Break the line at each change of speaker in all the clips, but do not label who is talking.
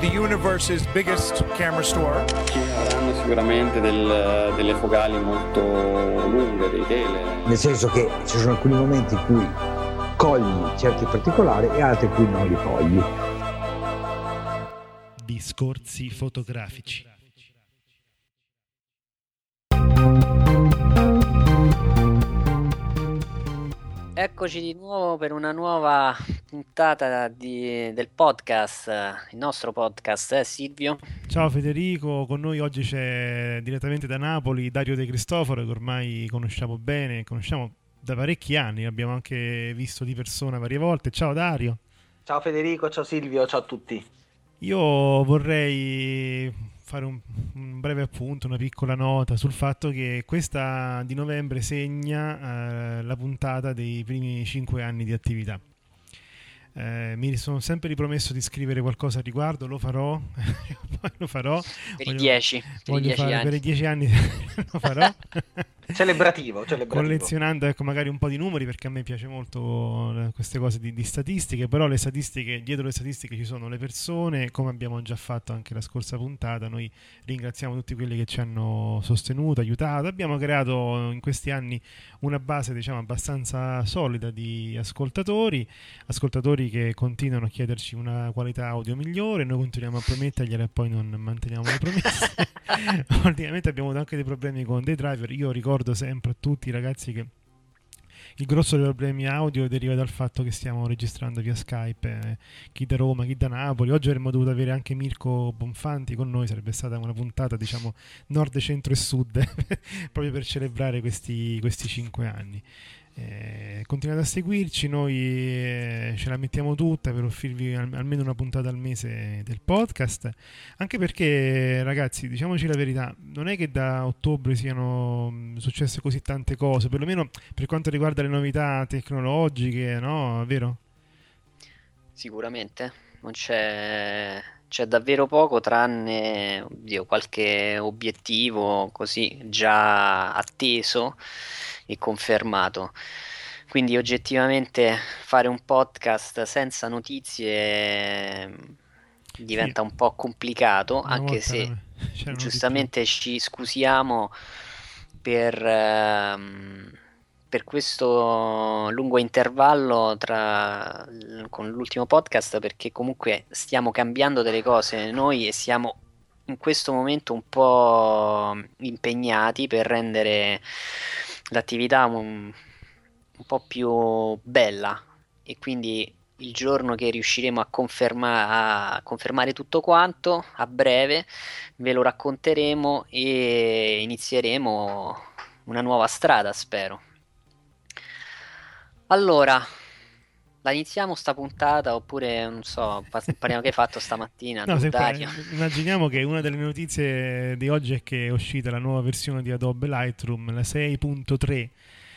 The universe's biggest camera store.
Ci avranno sicuramente del- delle focali molto lunghe, dei tele.
nel senso che ci sono alcuni momenti in cui cogli certi particolari e altri in cui non li cogli.
Discorsi fotografici.
Eccoci di nuovo per una nuova puntata di- del podcast, il nostro podcast, eh Silvio?
Ciao Federico, con noi oggi c'è direttamente da Napoli Dario De Cristoforo che ormai conosciamo bene, conosciamo da parecchi anni, l'abbiamo anche visto di persona varie volte. Ciao Dario.
Ciao Federico, ciao Silvio, ciao a tutti.
Io vorrei fare un, un breve appunto, una piccola nota sul fatto che questa di novembre segna eh, la puntata dei primi cinque anni di attività. Eh, mi sono sempre ripromesso di scrivere qualcosa a riguardo, lo farò, poi lo farò.
Per i
Voglio-
10, per i
voglio
10
fare-
anni.
per i dieci anni lo farò.
Celebrativo, celebrativo.
collezionando ecco, magari un po' di numeri perché a me piace molto eh, queste cose di, di statistiche, però le statistiche, dietro le statistiche ci sono le persone, come abbiamo già fatto anche la scorsa puntata, noi ringraziamo tutti quelli che ci hanno sostenuto, aiutato, abbiamo creato in questi anni una base diciamo abbastanza solida di ascoltatori, ascoltatori che continuano a chiederci una qualità audio migliore, noi continuiamo a promettergliela e poi non manteniamo le promesse. Ultimamente abbiamo avuto anche dei problemi con dei driver. Io ricordo sempre a tutti i ragazzi che il grosso dei problemi audio deriva dal fatto che stiamo registrando via Skype, eh, chi da Roma, chi da Napoli. Oggi avremmo dovuto avere anche Mirko Bonfanti con noi, sarebbe stata una puntata, diciamo, nord, centro e sud, proprio per celebrare questi, questi cinque anni. Eh, continuate a seguirci, noi eh, ce la mettiamo tutta per offrirvi al- almeno una puntata al mese del podcast. Anche perché, ragazzi, diciamoci la verità, non è che da ottobre siano mh, successe così tante cose, perlomeno per quanto riguarda le novità tecnologiche, no? Vero?
Sicuramente, non c'è, c'è davvero poco tranne oddio, qualche obiettivo così già atteso e confermato. Quindi oggettivamente fare un podcast senza notizie mm, diventa un po' complicato,
Una
anche se giustamente ci scusiamo per, ehm, per questo lungo intervallo tra, con l'ultimo podcast perché comunque stiamo cambiando delle cose noi e siamo in questo momento un po' impegnati per rendere l'attività un, un po' più bella e quindi il giorno che riusciremo a, conferma- a confermare tutto quanto a breve ve lo racconteremo e inizieremo una nuova strada, spero. Allora, la iniziamo sta puntata oppure non so, pa- parliamo che hai fatto stamattina,
No,
tu, Dario?
immaginiamo che una delle notizie di oggi è che è uscita la nuova versione di Adobe Lightroom, la 6.3,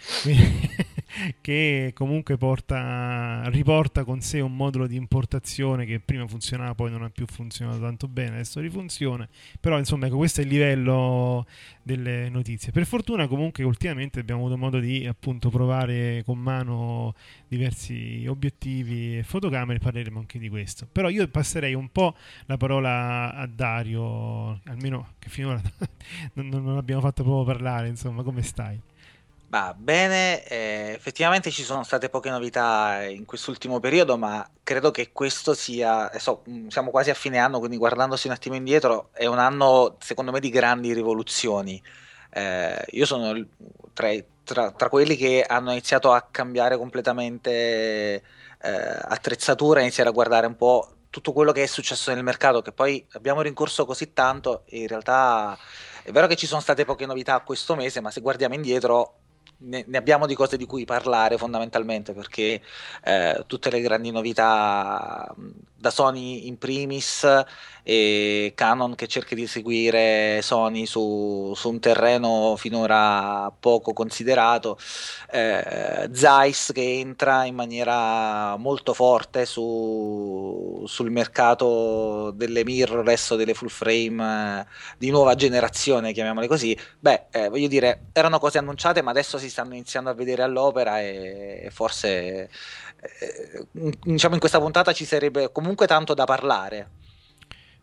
che comunque porta, riporta con sé un modulo di importazione che prima funzionava, poi non ha più funzionato tanto bene, adesso rifunziona. Però insomma, ecco, questo è il livello delle notizie. Per fortuna comunque ultimamente abbiamo avuto modo di appunto provare con mano diversi obiettivi e fotocamere, parleremo anche di questo. Però io passerei un po' la parola a Dario, almeno che finora non, non abbiamo fatto proprio parlare, insomma, come stai?
Va bene, eh, effettivamente ci sono state poche novità in quest'ultimo periodo, ma credo che questo sia, adesso, mh, siamo quasi a fine anno, quindi guardandosi un attimo indietro, è un anno secondo me di grandi rivoluzioni. Eh, io sono tra, tra- tra quelli che hanno iniziato a cambiare completamente eh, attrezzatura, iniziare a guardare un po' tutto quello che è successo nel mercato, che poi abbiamo rincorso così tanto e in realtà è vero che ci sono state poche novità questo mese, ma se guardiamo indietro ne, ne abbiamo di cose di cui parlare fondamentalmente perché eh, tutte le grandi novità da Sony in primis e Canon che cerca di seguire Sony su, su un terreno finora poco considerato, eh, Zeiss che entra in maniera molto forte su, sul mercato delle mirrorless o delle full frame eh, di nuova generazione, chiamiamole così, beh, eh, voglio dire, erano cose annunciate ma adesso si stanno iniziando a vedere all'opera e, e forse diciamo in questa puntata ci sarebbe comunque tanto da parlare.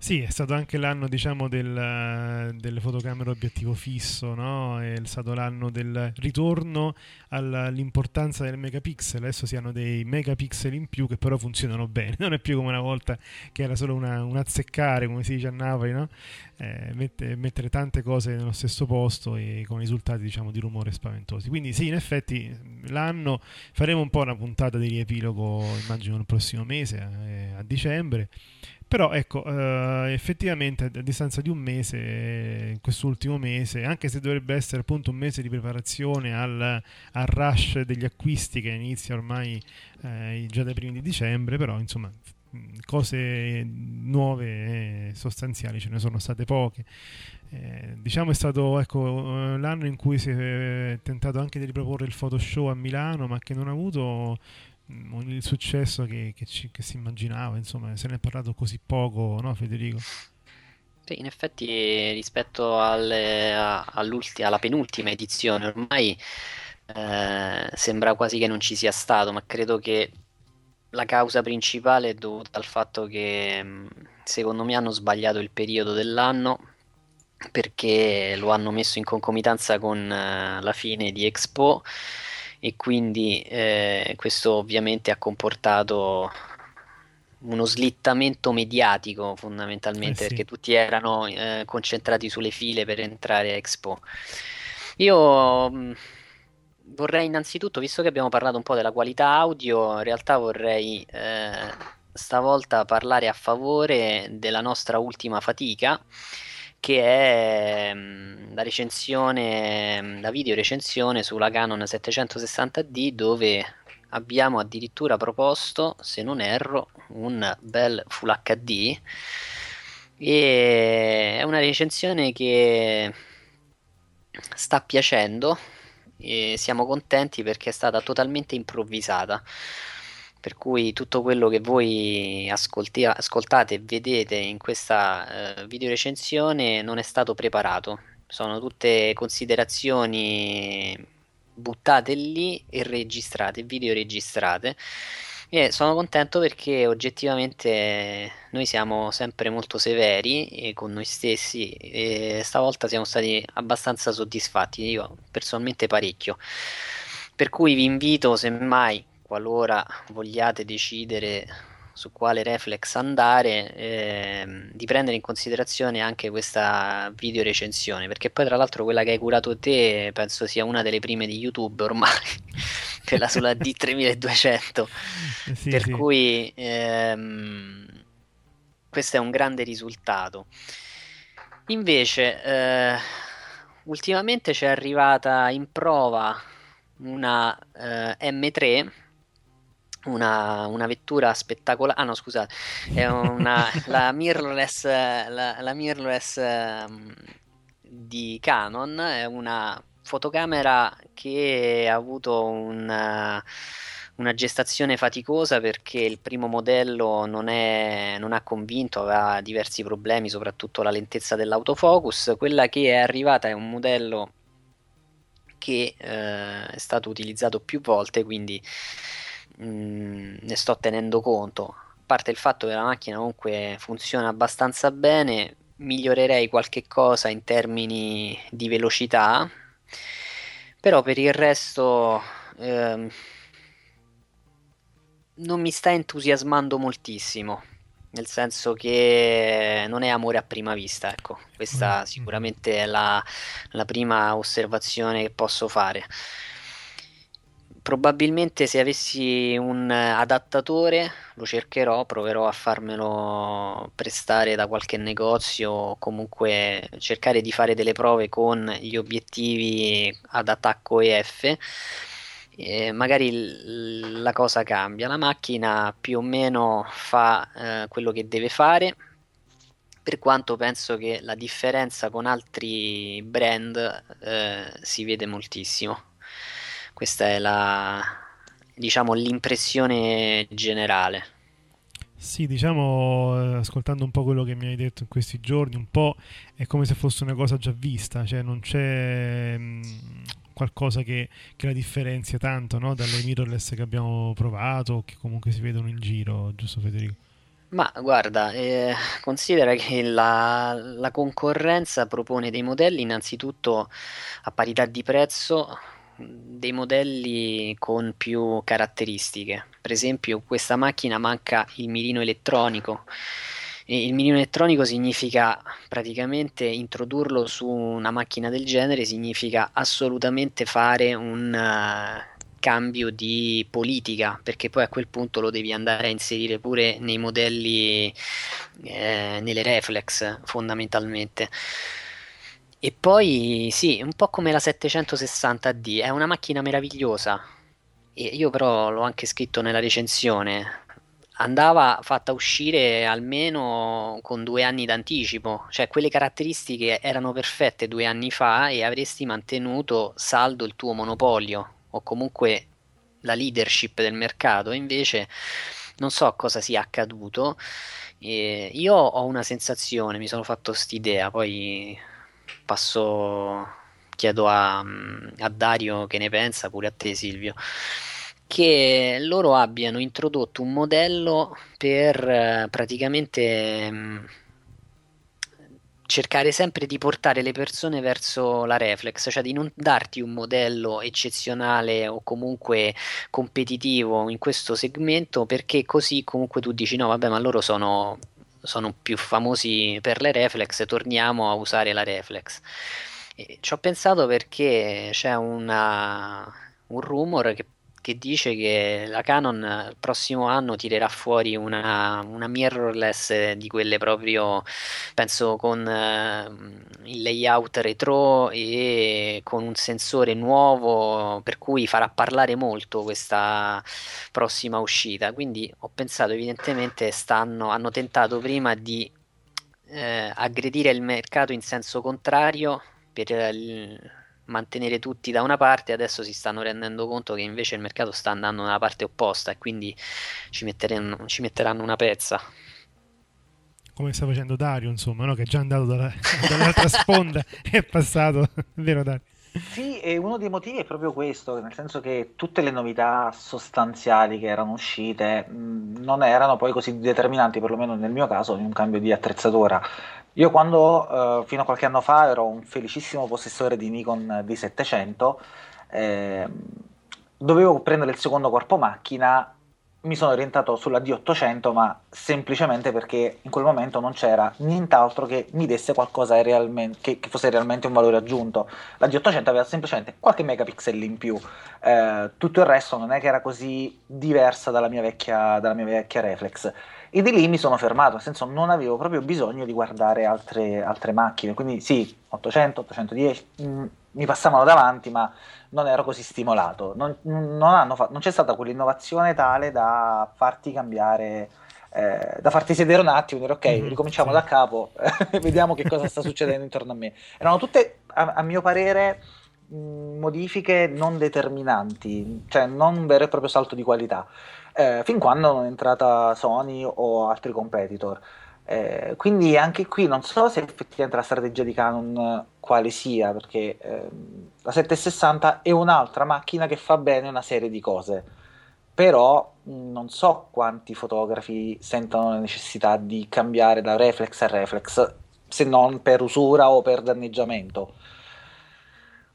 Sì, è stato anche l'anno diciamo, del, delle fotocamere obiettivo fisso, no? è stato l'anno del ritorno all'importanza del megapixel. Adesso si hanno dei megapixel in più che però funzionano bene, non è più come una volta che era solo una, un azzeccare, come si dice a Napoli, no? eh, mette, mettere tante cose nello stesso posto e con risultati diciamo, di rumore spaventosi. Quindi sì, in effetti l'anno faremo un po' una puntata di riepilogo, immagino il prossimo mese, eh, a dicembre. Però ecco, eh, effettivamente a distanza di un mese, eh, quest'ultimo mese, anche se dovrebbe essere appunto un mese di preparazione al, al rush degli acquisti che inizia ormai eh, già dai primi di dicembre, però insomma cose nuove e sostanziali ce ne sono state poche. Eh, diciamo è stato ecco, l'anno in cui si è tentato anche di riproporre il Photoshop a Milano, ma che non ha avuto il successo che, che, ci, che, si immaginava, insomma, se ne è parlato così poco, no Federico?
Sì, in effetti rispetto alle, alla penultima edizione ormai eh, sembra quasi che non ci sia stato, ma credo che la causa principale è dovuta al fatto che mm, secondo me hanno sbagliato il periodo dell'anno perché lo hanno messo in concomitanza con uh, la fine di Expo e quindi eh, questo ovviamente ha comportato uno slittamento mediatico fondamentalmente eh sì. perché tutti erano eh, concentrati sulle file per entrare a Expo. Io mh, vorrei innanzitutto, visto che abbiamo parlato un po' della qualità audio, in realtà vorrei eh, stavolta parlare a favore della nostra ultima fatica che è mm, la recensione, mm, la video recensione sulla Canon 760D dove abbiamo addirittura proposto, se non erro, un bel Full HD e è una recensione che sta piacendo e siamo contenti perché è stata totalmente improvvisata per cui tutto quello che voi ascolti- ascoltate e vedete in questa eh, video recensione non è stato preparato, sono tutte considerazioni buttate lì e registrate, video registrate. E sono contento perché oggettivamente noi siamo sempre molto severi con noi stessi e stavolta siamo stati abbastanza soddisfatti, io personalmente parecchio. Per cui vi invito, semmai qualora vogliate decidere su quale reflex andare, ehm, di prendere in considerazione anche questa video recensione, perché poi tra l'altro quella che hai curato te penso sia una delle prime di YouTube ormai, quella sulla D3200, sì, per sì. cui ehm, questo è un grande risultato. Invece, eh, ultimamente ci è arrivata in prova una eh, M3 una, una, vettura spettacolare. Ah, no, scusate, è una, la mirrorless, la, la mirrorless um, di Canon. È una fotocamera che ha avuto una, una gestazione faticosa perché il primo modello non, è, non, ha convinto, aveva diversi problemi, soprattutto la lentezza dell'autofocus. Quella che è arrivata è un modello che eh, è stato utilizzato più volte, quindi Mm, ne sto tenendo conto. A parte il fatto che la macchina comunque funziona abbastanza bene, migliorerei qualche cosa in termini di velocità, però per il resto ehm, non mi sta entusiasmando moltissimo. Nel senso che non è amore a prima vista, ecco, questa mm. sicuramente è la, la prima osservazione che posso fare probabilmente se avessi un adattatore lo cercherò, proverò a farmelo prestare da qualche negozio comunque cercare di fare delle prove con gli obiettivi ad attacco EF eh, magari la cosa cambia, la macchina più o meno fa eh, quello che deve fare, per quanto penso che la differenza con altri brand eh, si vede moltissimo. Questa è la, diciamo, l'impressione generale.
Sì, diciamo, eh, ascoltando un po' quello che mi hai detto in questi giorni, un po' è come se fosse una cosa già vista, cioè non c'è mh, qualcosa che, che, la differenzia tanto no? dalle mirrorless che abbiamo provato o che comunque si vedono in giro, giusto Federico?
Ma guarda, eh, considera che la, la concorrenza propone dei modelli innanzitutto a parità di prezzo dei modelli con più caratteristiche. Per esempio, questa macchina manca il mirino elettronico. E il mirino elettronico significa praticamente introdurlo su una macchina del genere, significa assolutamente fare un uh, cambio di politica, perché poi a quel punto lo devi andare a inserire pure nei modelli, eh, nelle reflex fondamentalmente. E poi sì, un po' come la 760D, è una macchina meravigliosa. E io però l'ho anche scritto nella recensione. Andava fatta uscire almeno con due anni d'anticipo, cioè quelle caratteristiche erano perfette due anni fa e avresti mantenuto saldo il tuo monopolio o comunque la leadership del mercato. Invece non so cosa sia accaduto. E io ho una sensazione, mi sono fatto st'idea, poi passo, chiedo a, a Dario che ne pensa, pure a te Silvio che loro abbiano introdotto un modello per eh, praticamente mm, cercare sempre di portare le persone verso la reflex, cioè di non darti un modello eccezionale o comunque competitivo in questo segmento perché così comunque tu dici no vabbè ma loro sono sono più famosi per le reflex, torniamo a usare la reflex. E ci ho pensato perché c'è una, un rumor che che dice che la Canon il prossimo anno tirerà fuori una, una mirrorless di quelle proprio, penso con uh, il layout retro e con un sensore nuovo, per cui farà parlare molto questa prossima uscita. Quindi ho pensato evidentemente stanno, hanno tentato prima di eh, aggredire il mercato in senso contrario per mantenere tutti da una parte, adesso si stanno rendendo conto che invece il mercato sta andando nella parte opposta e quindi ci metteranno, ci metteranno una pezza.
Come sta facendo Dario, insomma, no? che è già andato dalla, dall'altra sponda e è passato, vero Dario?
Sì, e uno dei motivi è proprio questo, nel senso che tutte le novità sostanziali che erano uscite mh, non erano poi così determinanti, perlomeno nel mio caso, in un cambio di attrezzatura. Io quando, eh, fino a qualche anno fa, ero un felicissimo possessore di Nikon D700, eh, dovevo prendere il secondo corpo macchina mi sono orientato sulla D800, ma semplicemente perché in quel momento non c'era nient'altro che mi desse qualcosa realmente, che, che, fosse realmente un valore aggiunto. La D800 aveva semplicemente qualche megapixel in più, eh, tutto il resto non è che era così diversa dalla mia vecchia, dalla mia vecchia reflex. E di lì mi sono fermato, nel senso non avevo proprio bisogno di guardare altre, altre macchine, quindi sì, 800, 810, mh, mi passavano davanti, ma non ero così stimolato. Non, non, fa- non c'è stata quell'innovazione tale da farti cambiare, eh, da farti sedere un attimo e dire ok, mm-hmm, ricominciamo sì. da capo, vediamo che cosa sta succedendo intorno a me. Erano tutte, a, a mio parere, modifiche non determinanti, cioè non un vero e proprio salto di qualità, eh, fin quando non è entrata Sony o altri competitor. Eh, quindi anche qui non so se effettivamente la strategia di Canon quale sia, perché eh, la 760 è un'altra macchina che fa bene una serie di cose, però non so quanti fotografi sentono la necessità di cambiare da reflex a reflex, se non per usura o per danneggiamento.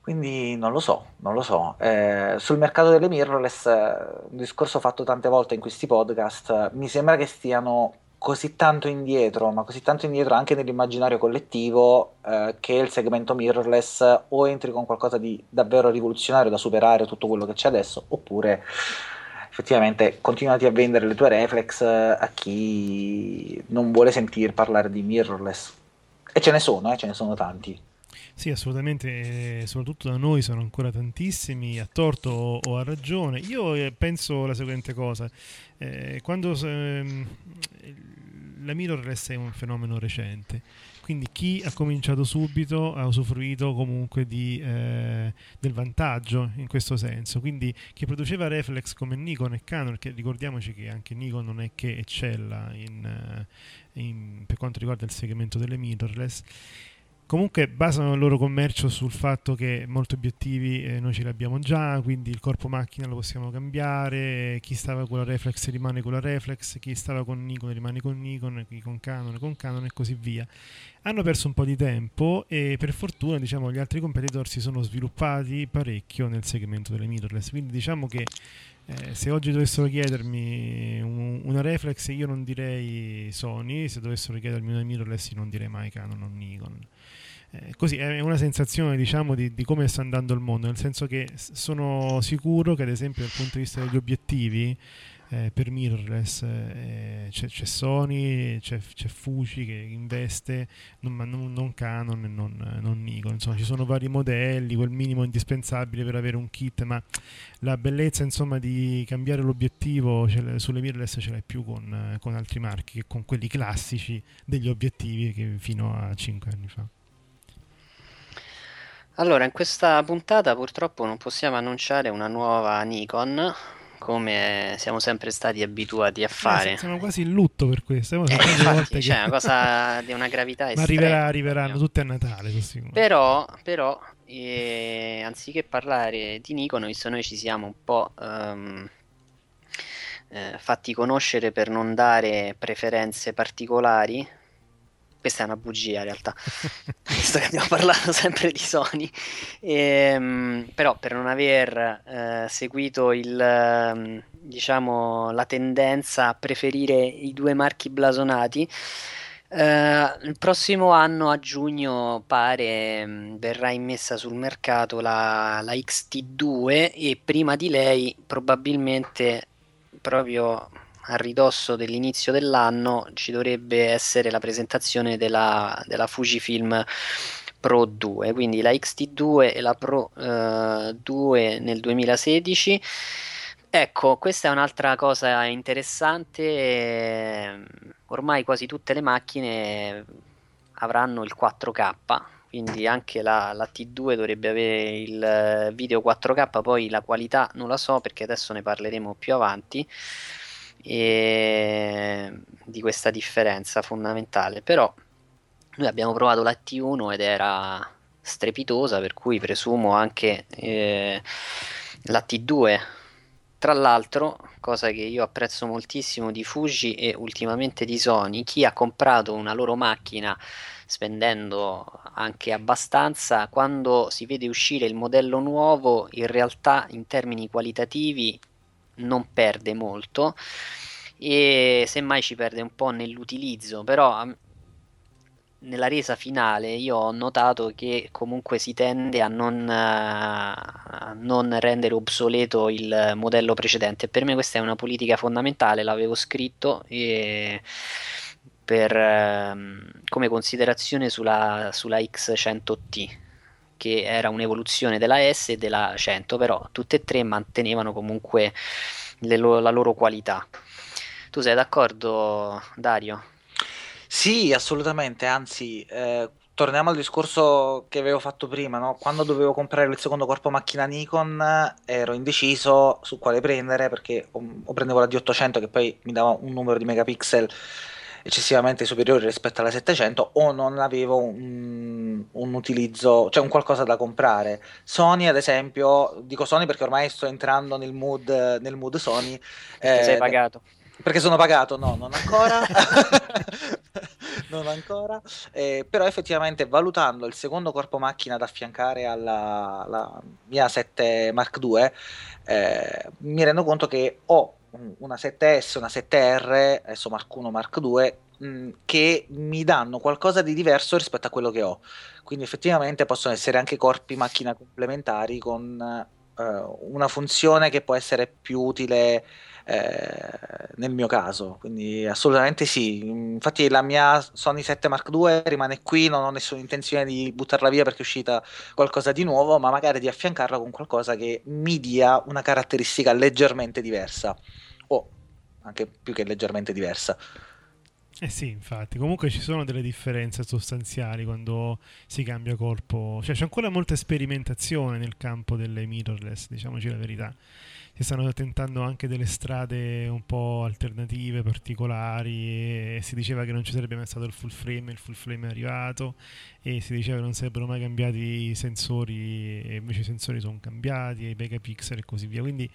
Quindi non lo so, non lo so. Eh, sul mercato delle mirrorless, un discorso fatto tante volte in questi podcast, mi sembra che stiano così tanto indietro, ma così tanto indietro anche nell'immaginario collettivo, eh, che il segmento mirrorless o entri con qualcosa di davvero rivoluzionario da superare tutto quello che c'è adesso, oppure effettivamente continuati a vendere le tue reflex eh, a chi non vuole sentir parlare di mirrorless. E ce ne sono, eh, ce ne sono tanti.
Sì, assolutamente, eh, soprattutto da noi sono ancora tantissimi, a torto o, a ragione. Io eh, penso la seguente cosa, eh, quando ehm, la mirrorless è un fenomeno recente, quindi chi ha cominciato subito ha usufruito comunque di, eh, del vantaggio in questo senso. Quindi chi produceva reflex come Nikon e Canon, che ricordiamoci che anche Nikon non è che eccella in, eh, in, per quanto riguarda il segmento delle mirrorless, comunque basano il loro commercio sul fatto che molti obiettivi eh, noi ce li abbiamo già, quindi il corpo macchina lo possiamo cambiare, chi stava con la reflex rimane con la reflex, chi stava con Nikon rimane con Nikon, chi con Canon con Canon e così via. Hanno perso un po' di tempo e per fortuna diciamo, gli altri competitor si sono sviluppati parecchio nel segmento delle mirrorless, quindi diciamo che eh, se oggi dovessero chiedermi un, una reflex io non direi Sony, se dovessero chiedermi una mirrorless io non direi mai Canon o Nikon eh, così è una sensazione diciamo di, di, come sta andando il mondo nel senso che sono sicuro che ad esempio dal punto di vista degli obiettivi eh, per mirrorless eh, c'è, c'è, Sony c'è, c'è, Fuji che investe non, non, non Canon e non, non, Nikon. Insomma ci sono vari modelli quel minimo indispensabile per avere un kit ma la bellezza insomma di cambiare l'obiettivo sulle mirrorless ce l'hai più con, con altri marchi che con quelli classici degli obiettivi che fino a 5 anni fa
allora, in questa puntata purtroppo non possiamo annunciare una nuova Nikon come siamo sempre stati abituati a fare.
Eh, siamo quasi in lutto per questo.
Eh, infatti, cioè, una cosa di una gravità estrema.
Ma arriverà, arriveranno tutte a Natale.
Però, però eh, anziché parlare di Nikon, visto noi ci siamo un po' um, eh, fatti conoscere per non dare preferenze particolari, questa è una bugia in realtà, visto che abbiamo parlato sempre di Sony, ehm, però per non aver eh, seguito il, ehm, diciamo, la tendenza a preferire i due marchi blasonati, Uh, il prossimo anno a giugno pare mm, verrà immessa sul mercato la, la, XT2 e prima di lei probabilmente proprio a ridosso dell'inizio dell'anno ci dovrebbe essere la presentazione della, della Fujifilm Pro 2, quindi la XT2 e la Pro eh, 2 nel 2016. Ecco, questa è un'altra cosa interessante. Ormai quasi tutte le macchine avranno il 4K, quindi anche la, la, T2 dovrebbe avere il video 4K, poi la qualità non la so perché adesso ne parleremo più avanti e di questa differenza fondamentale. Però noi abbiamo provato la T1 ed era strepitosa, per cui presumo anche eh, la T2. Tra l'altro, cosa che io apprezzo moltissimo di Fuji e ultimamente di Sony, chi ha comprato una loro macchina spendendo anche abbastanza, quando si vede uscire il modello nuovo, in realtà in termini qualitativi non perde molto e semmai ci perde un po' nell'utilizzo, però nella resa finale io ho notato che comunque si tende a non, a non, rendere obsoleto il modello precedente. Per me questa è una politica fondamentale, l'avevo scritto e per, ehm, come considerazione sulla, sulla X100T che era un'evoluzione della S e della 100, però tutte e tre mantenevano comunque lo- la loro qualità. Tu sei d'accordo, Dario?
Sì, assolutamente, anzi, eh, torniamo al discorso che avevo fatto prima, no? quando dovevo comprare il secondo corpo macchina Nikon ero indeciso su quale prendere perché o, prendevo la D800 che poi mi dava un numero di megapixel eccessivamente superiore rispetto alla 700 o non avevo un, un, utilizzo, cioè un qualcosa da comprare. Sony, ad esempio, dico Sony perché ormai sto entrando nel mood, nel mood Sony.
Perché eh, sei pagato.
Perché sono pagato? No, non ancora. non ancora. Eh, però effettivamente valutando il secondo corpo macchina da affiancare alla, alla mia 7 Mark II, eh, mi rendo conto che ho una 7S, una 7R, adesso Mark 1, Mark 2, mh, che mi danno qualcosa di diverso rispetto a quello che ho. Quindi effettivamente possono essere anche corpi macchina complementari con uh, una funzione che può essere più utile eh, nel mio caso, quindi assolutamente sì. Infatti la mia Sony 7 Mark II rimane qui, non ho nessuna intenzione di buttarla via perché è uscita qualcosa di nuovo, ma magari di affiancarla con qualcosa che mi dia una caratteristica leggermente diversa o anche più che leggermente diversa.
Eh sì, infatti, comunque ci sono delle differenze sostanziali quando si cambia corpo, cioè c'è ancora molta sperimentazione nel campo delle mirrorless, diciamoci la verità si stanno tentando anche delle strade un po' alternative, particolari si diceva che non ci sarebbe mai stato il full frame, il full frame è arrivato e si diceva che non sarebbero mai cambiati i sensori e invece i sensori sono cambiati, i megapixel e così via, quindi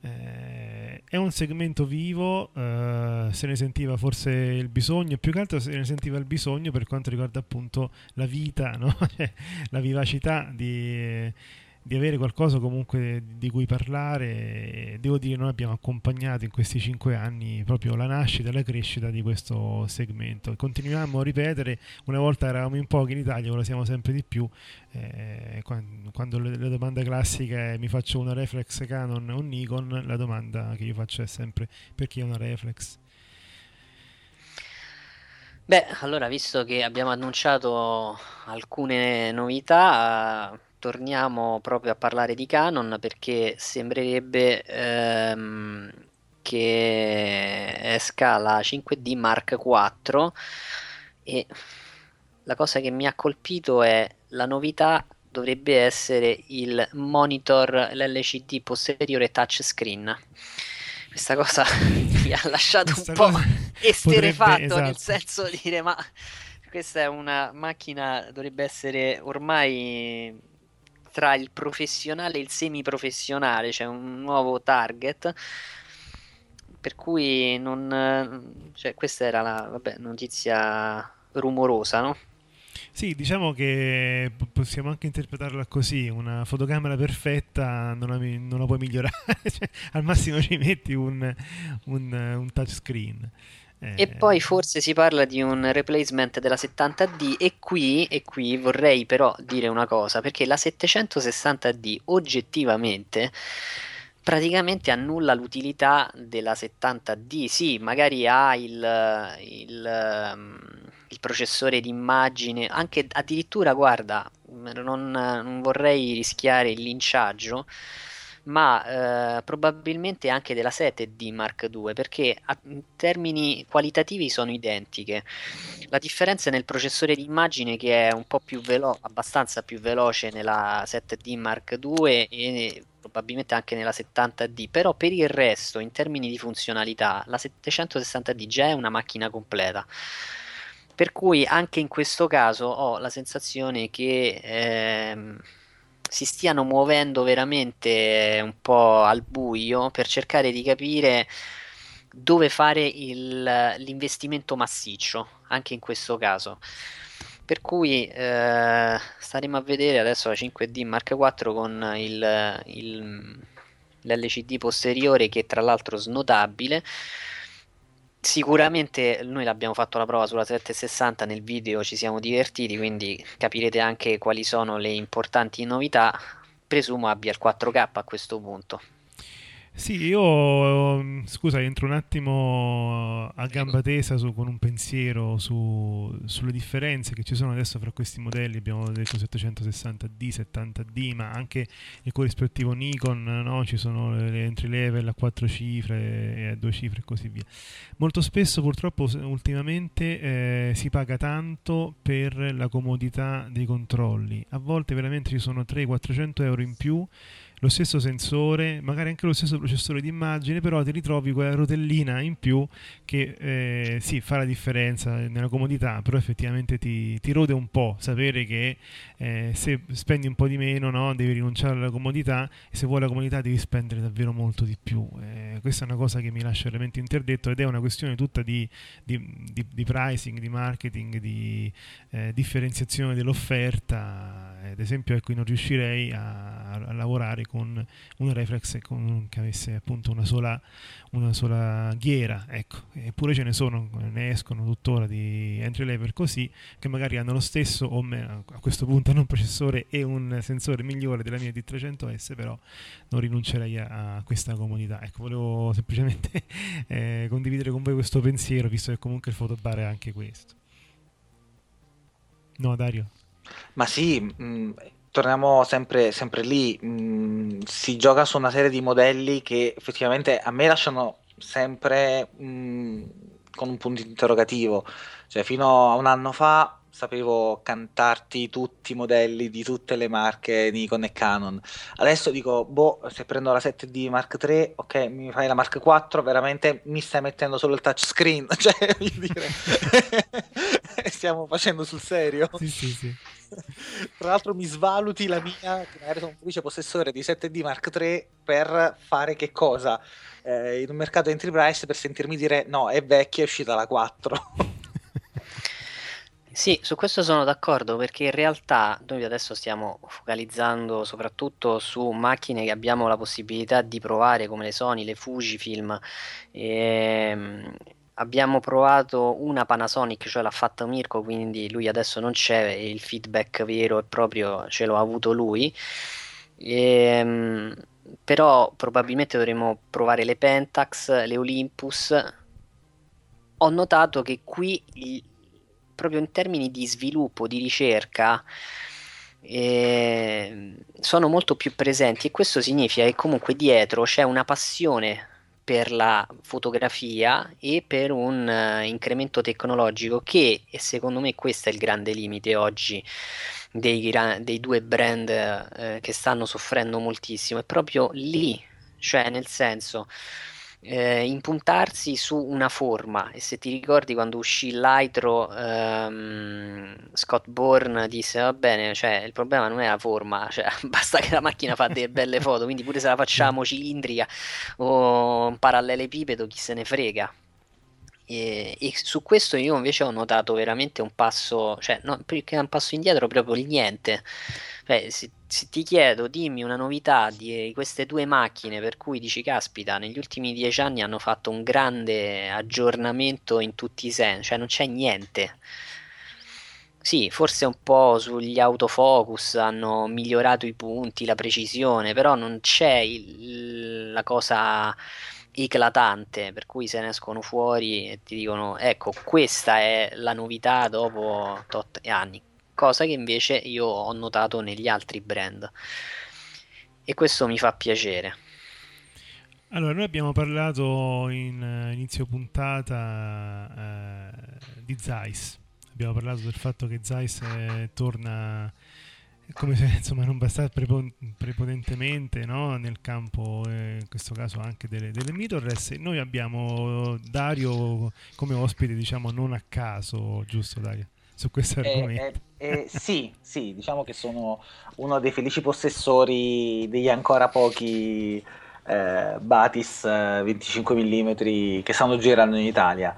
eh, è un segmento vivo, eh, se ne sentiva forse il bisogno, più che altro se ne sentiva il bisogno per quanto riguarda appunto la vita, no? Cioè, la vivacità di di avere qualcosa comunque di cui parlare. Devo dire, noi abbiamo accompagnato in questi cinque anni proprio la nascita e la crescita di questo segmento. Continuiamo a ripetere, una volta eravamo in pochi in Italia, ora siamo sempre di più. Eh, quando, le domande classiche è mi faccio una reflex Canon o Nikon, la domanda che io faccio è sempre perché una reflex?
Beh, allora, visto che abbiamo annunciato alcune novità, torniamo proprio a parlare di Canon perché sembrerebbe ehm, che esca la 5D Mark IV e la cosa che mi ha colpito è la novità dovrebbe essere il monitor l'LCD posteriore touchscreen questa cosa mi ha lasciato un po' esterefatto potrebbe, esatto. nel senso di dire ma questa è una macchina dovrebbe essere ormai tra il professionale e il semiprofessionale, cioè un nuovo target. Per cui non. Cioè, questa era la vabbè, notizia rumorosa, no?
Sì, diciamo che possiamo anche interpretarla così, una fotocamera perfetta non la, non la puoi migliorare, cioè, al massimo ci metti un, un, un touchscreen.
Eh... E poi forse si parla di un replacement della 70D e qui, e qui vorrei però dire una cosa, perché la 760D oggettivamente praticamente annulla l'utilità della 70D. Sì, magari ha il, il, um, il processore d'immagine, anche addirittura, guarda, non, non vorrei rischiare il linciaggio ma eh, probabilmente anche della 7D Mark II, perché a, in termini qualitativi sono identiche. La differenza è nel processore di immagine che è un po' più veloce, abbastanza più veloce nella 7D Mark II e probabilmente anche nella 70D, però per il resto, in termini di funzionalità, la 760D già è una macchina completa. Per cui anche in questo caso ho la sensazione che ehm, si stiano muovendo veramente un po' al buio per cercare di capire dove fare il, l'investimento massiccio, anche in questo caso. Per cui eh, staremo a vedere adesso la 5D Mark IV con il, il, l'LCD posteriore che tra l'altro snotabile Sicuramente noi l'abbiamo fatto la prova sulla 760, nel video ci siamo divertiti, quindi capirete anche quali sono le importanti novità. Presumo abbia il 4K a questo punto.
Sì, io mm, scusa, entro un attimo a gamba tesa su, con un pensiero su, sulle differenze che ci sono adesso fra questi modelli. Abbiamo detto 760D, 70D, ma anche il corrispettivo Nikon, no? ci sono le entry level a quattro cifre e a due cifre e così via. Molto spesso, purtroppo, ultimamente eh, si paga tanto per la comodità dei controlli. A volte veramente ci sono 300-400 euro in più lo stesso sensore, magari anche lo stesso processore di immagine, però ti ritrovi quella rotellina in più che eh, sì, fa la differenza nella comodità, però effettivamente ti, ti rode un po' sapere che eh, se spendi un po' di meno no, devi rinunciare alla comodità e se vuoi la comodità devi spendere davvero molto di più. Eh, questa è una cosa che mi lascia veramente interdetto ed è una questione tutta di, di, di, di pricing, di marketing, di eh, differenziazione dell'offerta. Ad esempio, ecco, non riuscirei a a lavorare con una reflex con, che avesse appunto una sola, una sola ghiera, ecco, eppure ce ne sono, ne escono tuttora di entry level così, che magari hanno lo stesso o me, a questo punto hanno un processore e un sensore migliore della mia D300S, però non rinuncerei a, a questa comodità. Ecco, volevo semplicemente eh, condividere con voi questo pensiero, visto che comunque il fotobar è anche questo. No, Dario?
Ma sì, mh, torniamo sempre, sempre lì, mh, si gioca su una serie di modelli che effettivamente a me lasciano sempre mh, con un punto interrogativo, cioè fino a un anno fa sapevo cantarti tutti i modelli di tutte le marche Nikon e Canon. Adesso dico, boh, se prendo la 7D Mark III, ok, mi fai la Mark IV, veramente mi stai mettendo solo il touchscreen, cioè, dire, stiamo facendo sul serio.
Sì, sì, sì.
Tra l'altro mi svaluti la mia, che magari sono un felice possessore di 7D Mark III, per fare che cosa? Eh, in un mercato entry price per sentirmi dire no, è vecchia, è uscita la 4.
Sì, su questo sono d'accordo perché in realtà noi adesso stiamo focalizzando soprattutto su macchine che abbiamo la possibilità di provare come le Sony, le Fujifilm. E, ehm, abbiamo provato una Panasonic, cioè l'ha fatta Mirko, quindi lui adesso non c'è e il feedback vero e proprio ce l'ha avuto lui. E, ehm, però probabilmente dovremo provare le Pentax, le Olympus. Ho notato che qui proprio in termini di sviluppo, di ricerca, eh, sono molto più presenti e questo significa che comunque dietro c'è una passione per la fotografia e per un uh, incremento tecnologico che, e secondo me questo è il grande limite oggi dei, dei due brand uh, che stanno soffrendo moltissimo, è proprio lì, cioè nel senso eh, impuntarsi su una forma. E se ti ricordi quando uscì l'Aitro ehm, Scott Bourne disse va bene cioè, il problema non è la forma cioè, basta che la macchina fa delle belle foto quindi pure se la facciamo cilindrica o un parallelepipedo chi se ne frega e, e, su questo io invece ho notato veramente un passo, cioè no, più che un passo indietro, proprio il niente. Beh, se, se, ti chiedo, dimmi una novità di queste due macchine per cui dici, caspita, negli ultimi dieci anni hanno fatto un grande aggiornamento in tutti i sensi, cioè non c'è niente. Sì, forse un po' sugli autofocus hanno migliorato i punti, la precisione, però non c'è il, la cosa eclatante, per cui se ne escono fuori e ti dicono ecco questa è la novità dopo tot anni, cosa che invece io ho notato negli altri brand e questo mi fa piacere.
Allora, noi abbiamo parlato in uh, inizio puntata uh, di Zeiss, abbiamo parlato del fatto che Zeiss eh, torna come se insomma, non bastasse prepotentemente no? nel campo, eh, in questo caso anche delle, delle mirrorless. Noi abbiamo Dario come ospite, diciamo non a caso, giusto Dario? Su questo eh, argomento.
Eh, eh, sì, sì, diciamo che sono uno dei felici possessori degli ancora pochi eh, Batis 25 mm che stanno girando in Italia.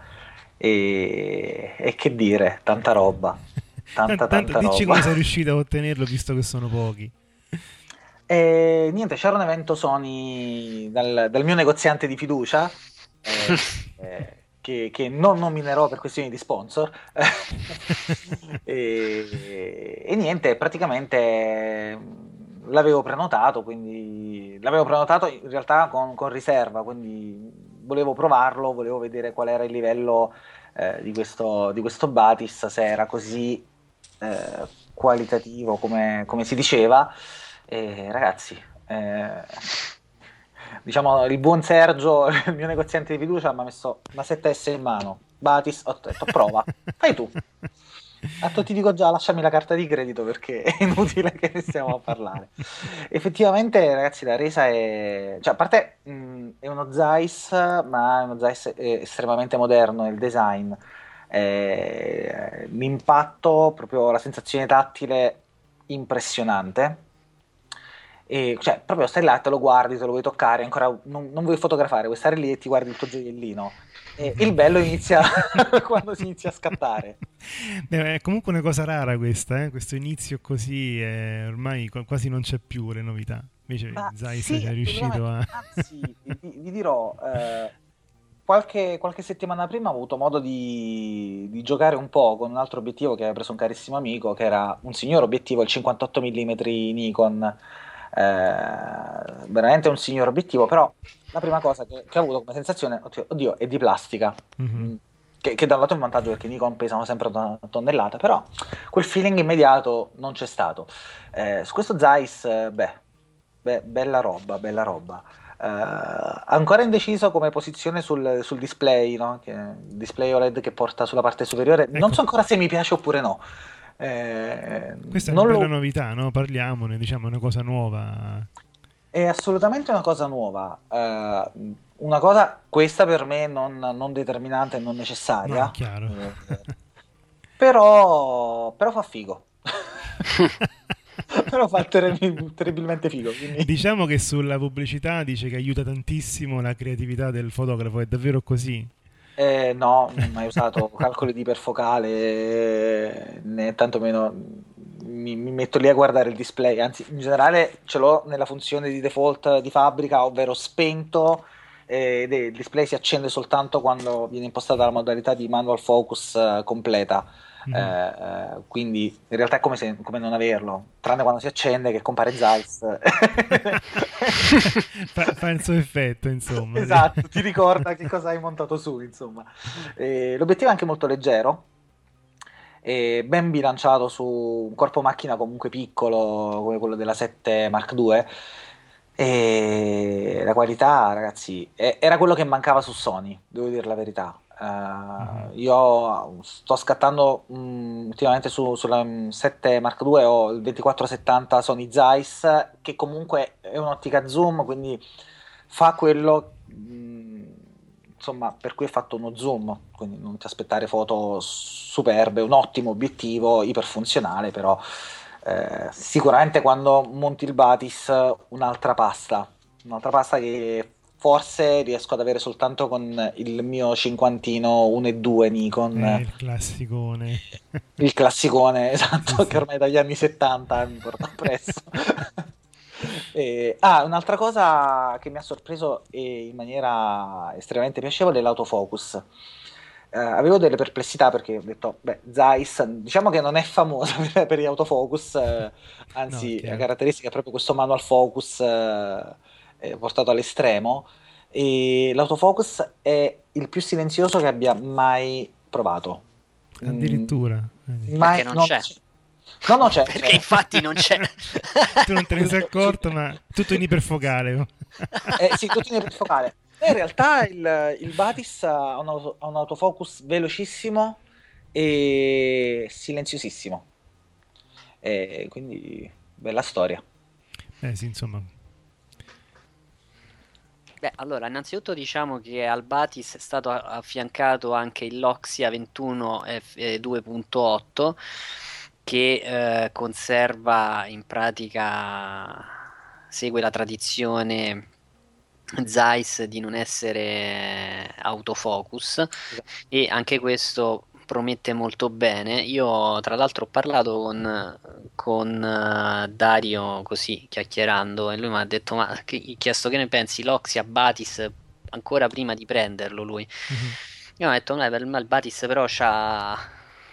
E, e che dire, tanta roba. Tanta,
tanta,
tanta
dici
roba.
come sei riuscito a ottenerlo visto che sono pochi.
E, niente, c'era un evento Sony dal, dal mio negoziante di fiducia. Eh, eh, che, che, non nominerò per questioni di sponsor. e, e, niente, praticamente l'avevo prenotato, quindi l'avevo prenotato in realtà con, con riserva, quindi volevo provarlo, volevo vedere qual era il livello eh, di, questo, di questo Batis, se era così eh, qualitativo come, come, si diceva. E, ragazzi, eh, diciamo il buon Sergio, il mio negoziante di fiducia, mi ha messo una 7S in mano. Batis, ho detto prova, fai tu. Tanto ti dico già, lasciami la carta di credito perché è inutile che ne stiamo a parlare. Effettivamente, ragazzi, la resa è. cioè, a parte mh, è uno Zeiss, ma è uno Zeiss estremamente moderno. Il design, eh, l'impatto, proprio la sensazione tattile impressionante. E, cioè, proprio stai là, te lo guardi, te lo vuoi toccare, ancora non, non vuoi fotografare, vuoi stare lì e ti guardi il tuo gioiellino. E il bello inizia quando si inizia a scattare.
Beh, è comunque una cosa rara questa, eh? questo inizio così, eh, ormai quasi non c'è più le novità. Invece
Ma
Zeiss
sì,
è riuscito a...
Anzi, vi, vi dirò, eh, qualche, qualche settimana prima ho avuto modo di, di giocare un po' con un altro obiettivo che aveva preso un carissimo amico, che era un signor obiettivo, il 58 mm Nikon, eh, veramente un signor obiettivo, però la prima cosa che, che ho avuto come sensazione, oddio, oddio, è di plastica.
Mhm.
Che, che da un lato è un vantaggio perché Nikon pesano sempre una tonnellata, però quel feeling immediato non c'è stato. Eh, su questo Zeiss, eh, beh, beh, bella roba, bella roba. Eh, ancora indeciso come posizione sul, sul display, no? Che- display OLED che porta sulla parte superiore. Non
Ecco.
so ancora se mi piace oppure no. Eh,
Questa è
non
una
lo-
novità, no? Parliamone, diciamo, è una cosa nuova.
È assolutamente una cosa nuova. Eh, una cosa, questa per me non, non determinante e non necessaria.
No, chiaro.
Eh, però, però fa figo. però fa terri- terribilmente figo. quindi-
Diciamo che sulla pubblicità dice che aiuta tantissimo la creatività del fotografo, è davvero così?
Eh, no, non ho mai usato calcoli di iperfocale, né tantomeno mi, mi metto lì a guardare il display, anzi in generale ce l'ho nella funzione di default di fabbrica, ovvero spento, eh, ed il display si accende soltanto quando viene impostata la modalità di manual focus eh, completa.
Mhm.
Eh, eh, quindi in realtà è come, se, come non averlo, tranne quando si accende che compare Zeiss.
fa, fa il suo effetto, insomma.
Esatto, ti ricorda che cosa hai montato su, insomma. Eh, l'obiettivo è anche molto leggero, e ben bilanciato su un corpo macchina comunque piccolo come quello della 7 Mark II. E la qualità, ragazzi, era quello che mancava su Sony, devo dire la verità.
Mhm.
Io sto scattando mm, ultimamente su- sulla mm, 7 Mark II ho il 2470 Sony Zeiss che comunque è un'ottica zoom, quindi fa quello mm, insomma per cui è fatto uno zoom, quindi non ti aspettare foto superbe, un ottimo obiettivo, iperfunzionale, però eh, sicuramente quando monti il Batis un'altra pasta, un'altra pasta che forse riesco ad avere soltanto con il mio cinquantino 1 e 2 Nikon,
Eh, il classicone.
il classicone, esatto,
Sì, sì.
che ormai dagli anni 70 mi porta appresso. E- ah, un'altra cosa che mi ha sorpreso e in maniera estremamente piacevole è l'autofocus. Eh, avevo delle perplessità perché ho detto, beh, Zeiss diciamo che non è famosa per, per gli autofocus, eh, anzi
No,
la caratteristica è proprio questo manual focus eh, eh, portato all'estremo e l'autofocus è il più silenzioso che abbia mai provato. Mm,
Addirittura. Vedi.
mai-
Perché non c'è.
No, no, c'è.
Perché
c'è.
infatti non c'è.
Tu non te ne sei accorto, ma tutto in iperfocale.
Eh, sì, tutti in focale. In realtà il, il Batis ha un, auto- ha un autofocus velocissimo e silenziosissimo. E quindi bella storia.
Eh sì, insomma.
Beh, allora, innanzitutto diciamo che al Batis è stato affiancato anche il Loxia 21 F- eh, 2.8 che eh, conserva in pratica, segue la tradizione Zeiss di non essere autofocus. E anche questo promette molto bene. Io tra l'altro ho parlato con, con eh, Dario così chiacchierando e lui mi ha detto ma che, chiesto che ne pensi Loxia Batis ancora prima di prenderlo lui.
Mhm.
Io ho detto no, per me il Batis però c'ha,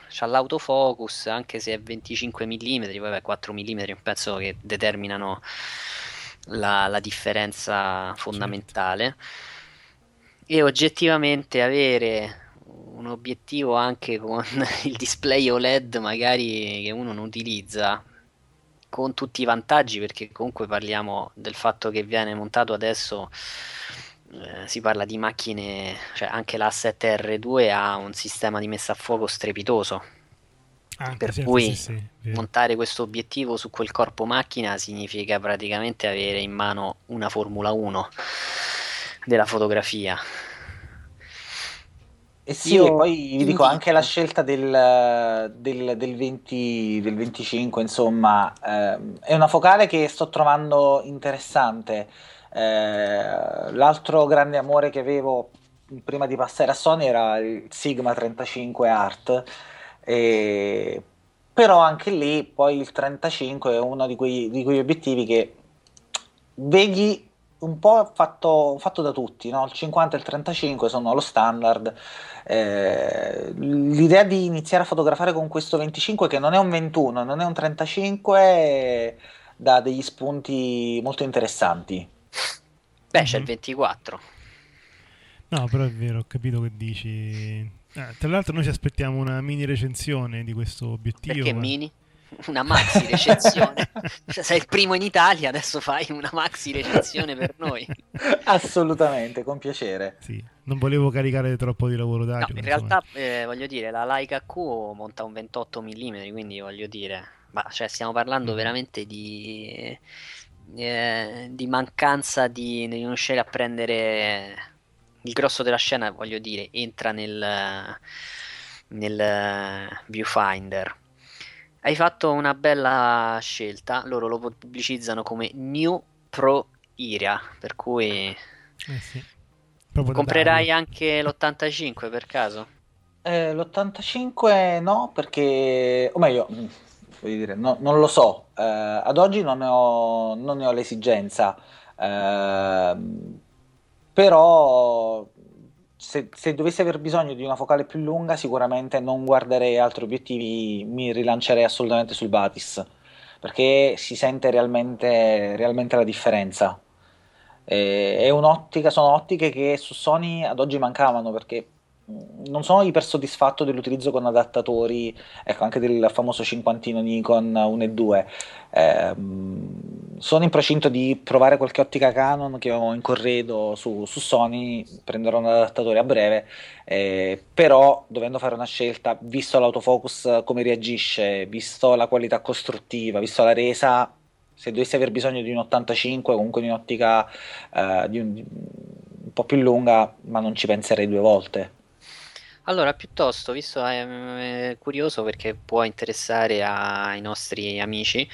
c'ha l'autofocus anche se è 25 mm, poi vabbè 4 mm è un pezzo che determinano la, la differenza fondamentale e oggettivamente avere un obiettivo anche con il display OLED magari che uno non utilizza con tutti i vantaggi perché comunque parliamo del fatto che viene montato adesso eh, si parla di macchine cioè anche la 7R2 ha un sistema di messa a fuoco strepitoso
Anche,
per
certo,
cui
sì, sì,
montare questo obiettivo su quel corpo macchina significa praticamente avere in mano una Formula 1 della fotografia.
E sì,
Io
e poi vi dico anche la scelta del, del, del 20, del 25, insomma, ehm, è una focale che sto trovando interessante. Eh, l'altro grande amore che avevo prima di passare a Sony era il Sigma 35 Art, e- però anche lì poi il 35 è uno di quei, di quegli obiettivi che vedi un po' fatto, fatto da tutti, no? Il 50 e il 35 sono lo standard. Eh, l'idea di iniziare a fotografare con questo 25 che non è un 21, non è un 35 dà degli spunti molto interessanti.
Beh, c'è il
Mhm.
24.
No, però è vero, ho capito che dici. Ah, tra l'altro, noi ci aspettiamo una mini recensione di questo obiettivo.
Perché
ma-
mini? Una maxi recensione. Cioè, sei il primo in Italia, adesso fai una maxi recensione per noi.
Assolutamente, con piacere.
Sì, non volevo caricare troppo di lavoro
No,
Dario.
in
insomma.
realtà, eh, voglio dire, la Leica Q monta un 28 mm, quindi voglio dire, ma cioè, stiamo parlando
Mm.
veramente di, eh, di mancanza di, di non riuscire a prendere il grosso della scena, voglio dire, entra nel, nel eh, viewfinder. Hai fatto una bella scelta, loro lo pubblicizzano come New Pro Iria, per cui
Eh sì.
Comprerai anche l'85 per caso?
Eh, l'85 no, perché, o meglio, mm, voglio dire, no- non lo so, Eh, ad oggi non ne ho, non ne ho l'esigenza, Ehm, però se, se dovessi aver bisogno di una focale più lunga, sicuramente non guarderei altri obiettivi, mi rilancerei assolutamente sul Batis, perché si sente realmente, realmente la differenza. Eh, è un'ottica, sono ottiche che su Sony ad oggi mancavano perché non sono iper soddisfatto dell'utilizzo con adattatori, ecco anche del famoso cinquantino Nikon 1 e 2. Ehm, sono in procinto di provare qualche ottica Canon che ho in corredo su, su Sony, prenderò un adattatore a breve, eh, però dovendo fare una scelta, visto l'autofocus come reagisce, visto la qualità costruttiva, visto la resa, se dovessi aver bisogno di un 85, comunque di un'ottica eh, di un, di un po' più lunga, ma non ci penserei due volte.
Allora, piuttosto, visto è, è curioso perché può interessare ai nostri amici,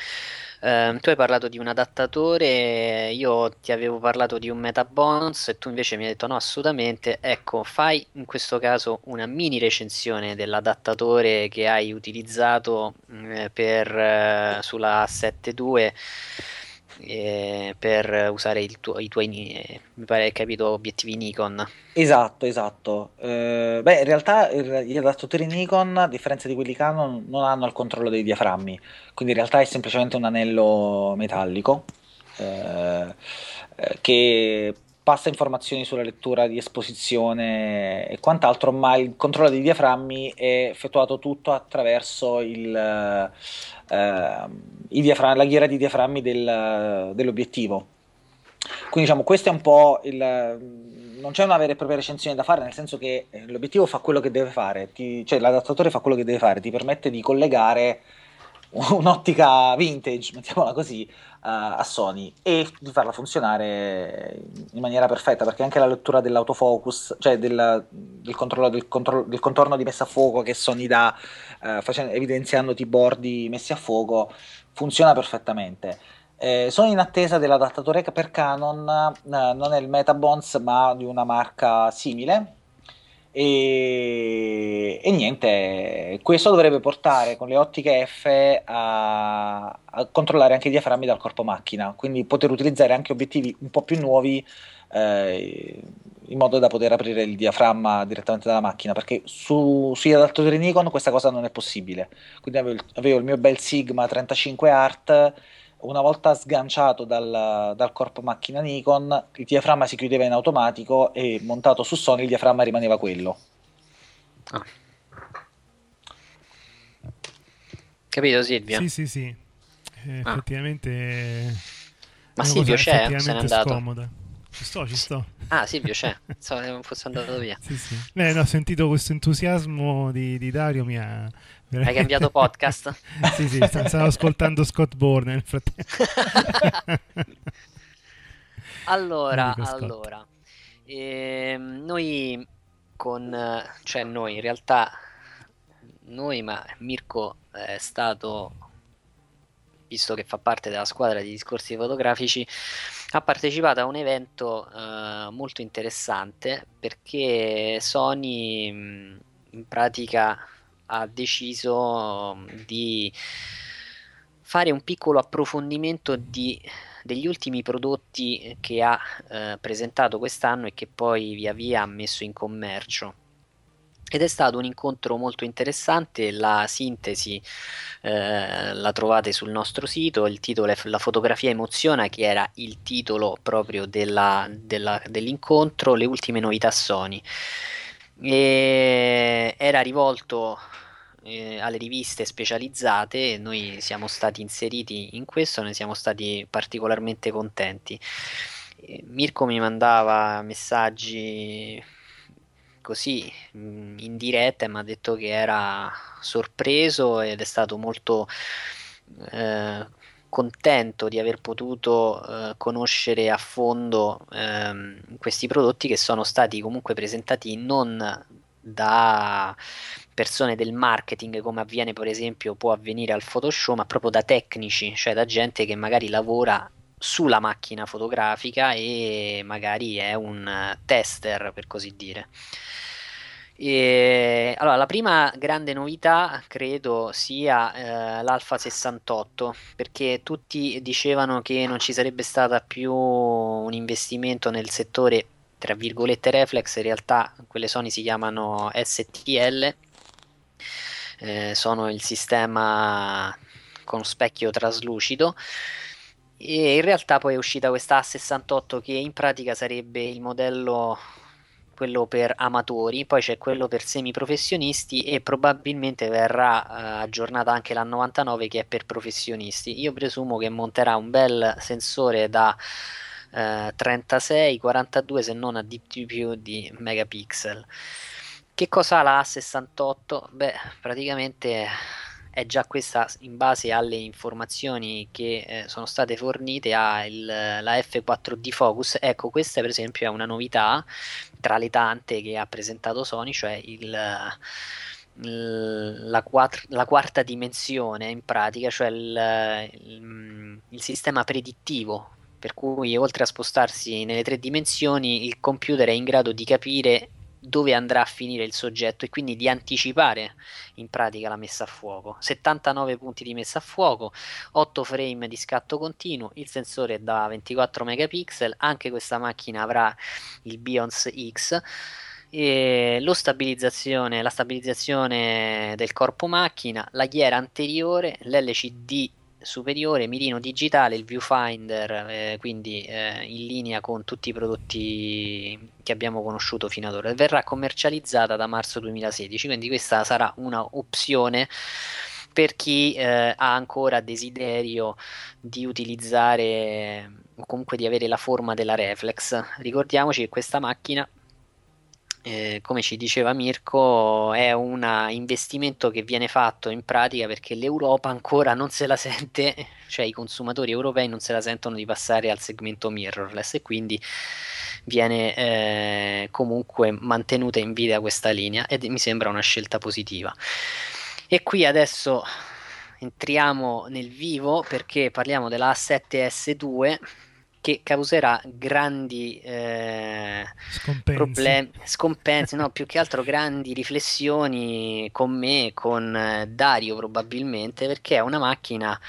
ehm, tu hai parlato di un adattatore, io ti avevo parlato di un Metabones e tu invece mi hai detto no, assolutamente, ecco, fai in questo caso una mini recensione dell'adattatore che hai utilizzato mm, per, eh, sulla 7.2 eh, per usare tuo- i tuoi, eh, mi pare capito, obiettivi Nikon.
Esatto, esatto. Eh, beh, in realtà gli adattatori Nikon, a differenza di quelli Canon, non hanno il controllo dei diaframmi, quindi in realtà è semplicemente un anello metallico eh, eh, che passa informazioni sulla lettura di esposizione e quant'altro, ma il controllo dei diaframmi è effettuato tutto attraverso il, eh, i diafra- la ghiera di diaframmi del- dell'obiettivo. Quindi diciamo, questo è un po' il... Non c'è una vera e propria recensione da fare, nel senso che eh, l'obiettivo fa quello che deve fare, ti- cioè l'adattatore fa quello che deve fare, ti permette di collegare un'ottica vintage, mettiamola così, a a Sony e di farla funzionare in maniera perfetta, perché anche la lettura dell'autofocus, cioè del, del controllo del, contro- del contorno di messa a fuoco che Sony dà, eh, facendo- evidenziandoti i bordi messi a fuoco, funziona perfettamente. Eh, sono in attesa dell'adattatore per Canon, eh, non è il Metabones ma di una marca simile. E, e niente, questo dovrebbe portare con le ottiche F a, a controllare anche i diaframmi dal corpo macchina, quindi poter utilizzare anche obiettivi un po' più nuovi eh, in modo da poter aprire il diaframma direttamente dalla macchina, perché su, sugli adattatori Nikon questa cosa non è possibile. Quindi avevo avevo il mio bel Sigma 35 Art una volta sganciato dal, dal corpo macchina Nikon, il diaframma si chiudeva in automatico e montato su Sony il diaframma rimaneva quello.
Ah. Capito Silvio?
Sì, sì, sì. Eh,
Ah.
effettivamente.
Ma Silvio c'è? Se n'è andato?
scomoda. Ci sto, ci sto.
Ah, Silvio c'è. Pensavo che fosse andato via.
Sì, sì. Eh, no, ho sentito questo entusiasmo di, di Dario, mi ha...
Hai cambiato podcast?
sì, sì, sta- stavo ascoltando Scott Bourne nel frattempo.
Allora, allora, ehm, noi con, cioè noi in realtà, noi ma Mirko è stato, visto che fa parte della squadra di discorsi fotografici, ha partecipato a un evento eh, molto interessante perché Sony mh, in pratica ha deciso di fare un piccolo approfondimento di, degli ultimi prodotti che ha eh, presentato quest'anno e che poi via via ha messo in commercio. Ed è stato un incontro molto interessante, la sintesi eh, la trovate sul nostro sito, il titolo è La fotografia emoziona, che era il titolo proprio della, della, dell'incontro, le ultime novità Sony. E era rivolto eh, alle riviste specializzate, noi siamo stati inseriti in questo, ne siamo stati particolarmente contenti. Mirko mi mandava messaggi così in diretta e mi ha detto che era sorpreso ed è stato molto eh, contento di aver potuto eh, conoscere a fondo ehm, questi prodotti che sono stati comunque presentati non da persone del marketing come avviene per esempio può avvenire al Photoshop ma proprio da tecnici cioè da gente che magari lavora sulla macchina fotografica e magari è un tester per così dire. E, allora, la prima grande novità credo sia eh, l'Alfa 68 perché tutti dicevano che non ci sarebbe stato più un investimento nel settore tra virgolette reflex, in realtà quelle Sony si chiamano STL, eh, sono il sistema con specchio traslucido e in realtà poi è uscita questa A68 che in pratica sarebbe il modello quello per amatori, poi c'è quello per semiprofessionisti e probabilmente verrà uh, aggiornata anche la 99 che è per professionisti. Io presumo che monterà un bel sensore da uh, 36, 42 se non a di più di megapixel. Che cosa ha la A68? Beh, praticamente è già questa in base alle informazioni che eh, sono state fornite alla F4D Focus. Ecco, questa per esempio è una novità tra le tante che ha presentato Sony, cioè il, la, quattr- la, quarta dimensione in pratica, cioè il, il, il sistema predittivo per cui oltre a spostarsi nelle tre dimensioni il computer è in grado di capire dove andrà a finire il soggetto e quindi di anticipare in pratica la messa a fuoco. 79 punti di messa a fuoco, 8 frame di scatto continuo, il sensore è da 24 megapixel, anche questa macchina avrà il Bions X. E stabilizzazione, la stabilizzazione del corpo macchina, la ghiera anteriore, l'LCD superiore, mirino digitale, il viewfinder, eh, quindi eh, in linea con tutti i prodotti che abbiamo conosciuto fino ad ora. Verrà commercializzata da marzo 2016, quindi questa sarà una opzione per chi eh, ha ancora desiderio di utilizzare o comunque di avere la forma della reflex. Ricordiamoci che questa macchina eh, come ci diceva Mirko, è un investimento che viene fatto in pratica perché l'Europa ancora non se la sente, cioè i consumatori europei non se la sentono di passare al segmento mirrorless e quindi viene eh, comunque mantenuta in vita questa linea ed mi sembra una scelta positiva. E qui adesso entriamo nel vivo perché parliamo della A7S2 che causerà grandi eh,
scompensi.
problemi, scompensi, no, più che altro grandi riflessioni con me, con eh, Dario probabilmente, perché è una macchina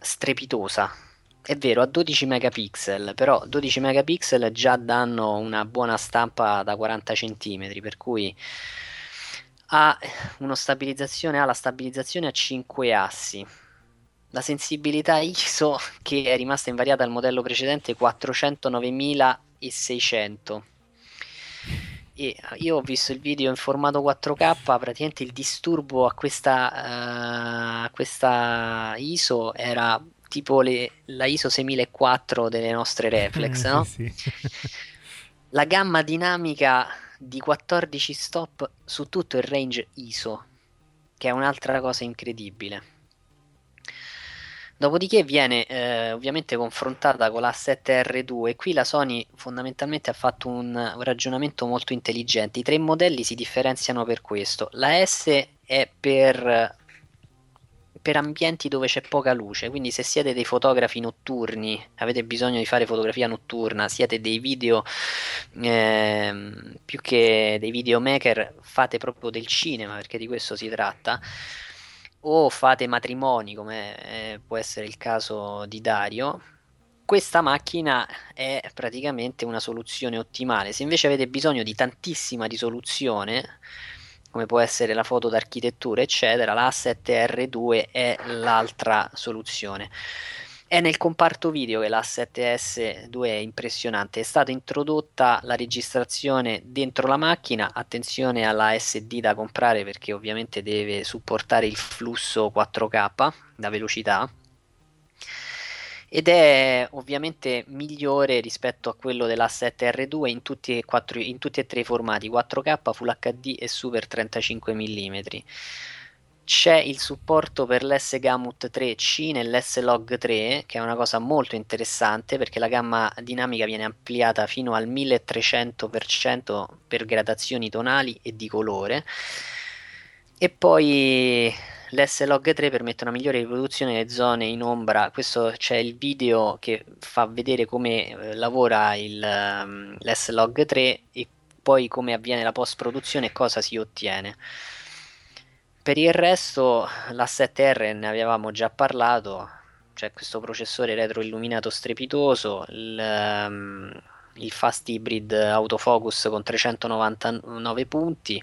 strepitosa. È vero, a 12 megapixel, però 12 megapixel già danno una buona stampa da 40 cm, per cui ha, uno stabilizzazione, ha la stabilizzazione a 5 assi la sensibilità ISO che è rimasta invariata al modello precedente 409600 e io ho visto il video in formato 4K praticamente il disturbo a questa, uh, a questa ISO era tipo le, la ISO 6004 delle nostre reflex no?
sì, sì.
la gamma dinamica di 14 stop su tutto il range ISO che è un'altra cosa incredibile Dopodiché viene eh, ovviamente confrontata con la 7R2 e qui la Sony fondamentalmente ha fatto un ragionamento molto intelligente. I tre modelli si differenziano per questo. La S è per per ambienti dove c'è poca luce, quindi se siete dei fotografi notturni, avete bisogno di fare fotografia notturna, siete dei video eh, più che dei videomaker, fate proprio del cinema, perché di questo si tratta, o fate matrimoni, come eh, può essere il caso di Dario, questa macchina è praticamente una soluzione ottimale. Se invece avete bisogno di tantissima risoluzione, come può essere la foto d'architettura, eccetera, la A7R2 è l'altra soluzione. È nel comparto video che la A7S2 è impressionante, è stata introdotta la registrazione dentro la macchina, attenzione alla SD da comprare perché ovviamente deve supportare il flusso 4K, la velocità, ed è ovviamente migliore rispetto a quello della 7R2 in tutti, e quattro, in tutti e tre i formati. 4K, Full HD e Super 35 mm. C'è il supporto per l'S Gamut 3C nell'S Log 3, che è una cosa molto interessante perché la gamma dinamica viene ampliata fino al 1300% per gradazioni tonali e di colore. E poi L'S-Log 3 permette una migliore riproduzione delle zone in ombra. Questo c'è il video che fa vedere come eh, lavora il, um, l'S-Log 3 e poi come avviene la post-produzione e cosa si ottiene. Per il resto, la 7R ne avevamo già parlato, c'è questo processore retroilluminato strepitoso, il, um, il fast hybrid autofocus con 399 punti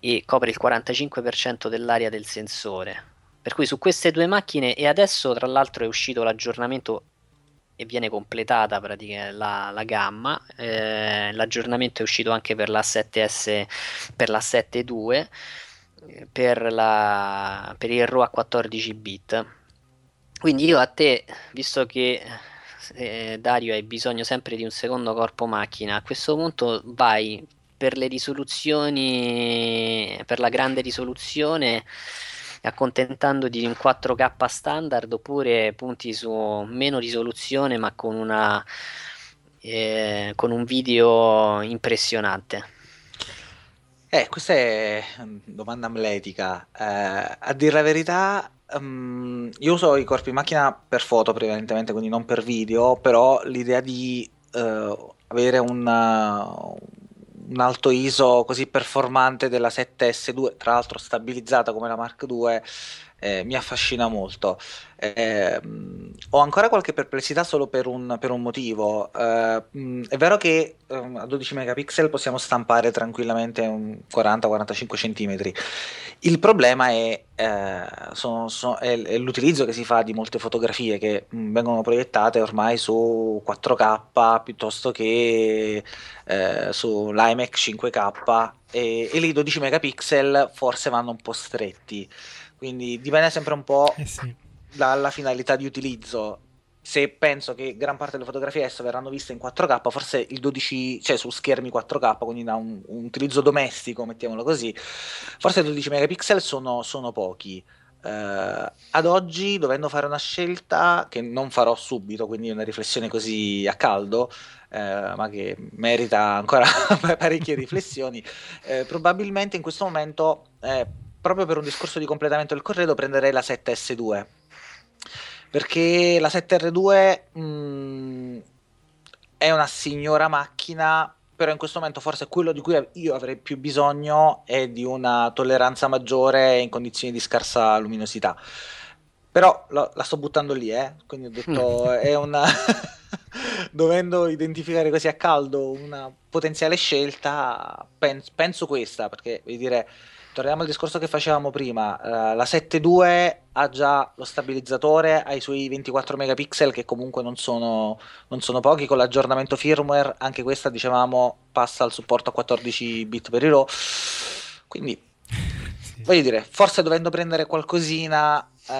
e copre il 45% dell'area del sensore. Per cui su queste due macchine, e adesso tra l'altro è uscito l'aggiornamento e viene completata la, la gamma. Eh, l'aggiornamento è uscito anche per la 7S, per la 7.2, per, la, per il RAW a 14 bit. Quindi io a te, visto che eh, Dario hai bisogno sempre di un secondo corpo macchina, a questo punto vai per le risoluzioni, per la grande risoluzione, accontentandoti di un 4K standard oppure punti su meno risoluzione ma con, una, eh, con un video impressionante?
Eh, questa è una domanda amletica. Eh, a dire la verità, um, io uso i corpi in macchina per foto prevalentemente, quindi non per video, però l'idea di uh, avere una, un alto ISO così performante della 7S2, tra l'altro stabilizzata come la Mark II, eh, mi affascina molto. Eh, ho ancora qualche perplessità solo per un, per un motivo. Eh, è vero che ehm, a 12 megapixel possiamo stampare tranquillamente un 40-45 cm. Il problema è, eh, sono, sono, è, è, l'utilizzo che si fa di molte fotografie che mh, vengono proiettate ormai su 4K piuttosto che eh, su l'IMAX 5K e, e lì 12 megapixel forse vanno un po' stretti. Quindi dipende sempre un po'
eh sì.
dalla finalità di utilizzo. Se penso che gran parte delle fotografie adesso verranno viste in 4K, forse il 12, cioè su schermi 4K, quindi da un, un utilizzo domestico, mettiamolo così, forse 12 megapixel sono, sono pochi. Uh, ad oggi, dovendo fare una scelta che non farò subito, quindi una riflessione così a caldo, uh, ma che merita ancora parecchie riflessioni, uh, probabilmente in questo momento proprio per un discorso di completamento del corredo prenderei la 7S2 perché la 7R2 mh, mm, è una signora macchina però in questo momento forse quello di cui io avrei più bisogno è di una tolleranza maggiore in condizioni di scarsa luminosità. Però la, la sto buttando lì eh? quindi ho detto è una dovendo identificare così a caldo una potenziale scelta penso, penso questa perché voglio dire torniamo al discorso che facevamo prima, uh, la 7.2 ha già lo stabilizzatore, ha i suoi 24 megapixel che comunque non sono, non sono pochi, con l'aggiornamento firmware anche questa dicevamo passa al supporto a 14 bit per i RAW, quindi sì. voglio dire, forse dovendo prendere qualcosina uh,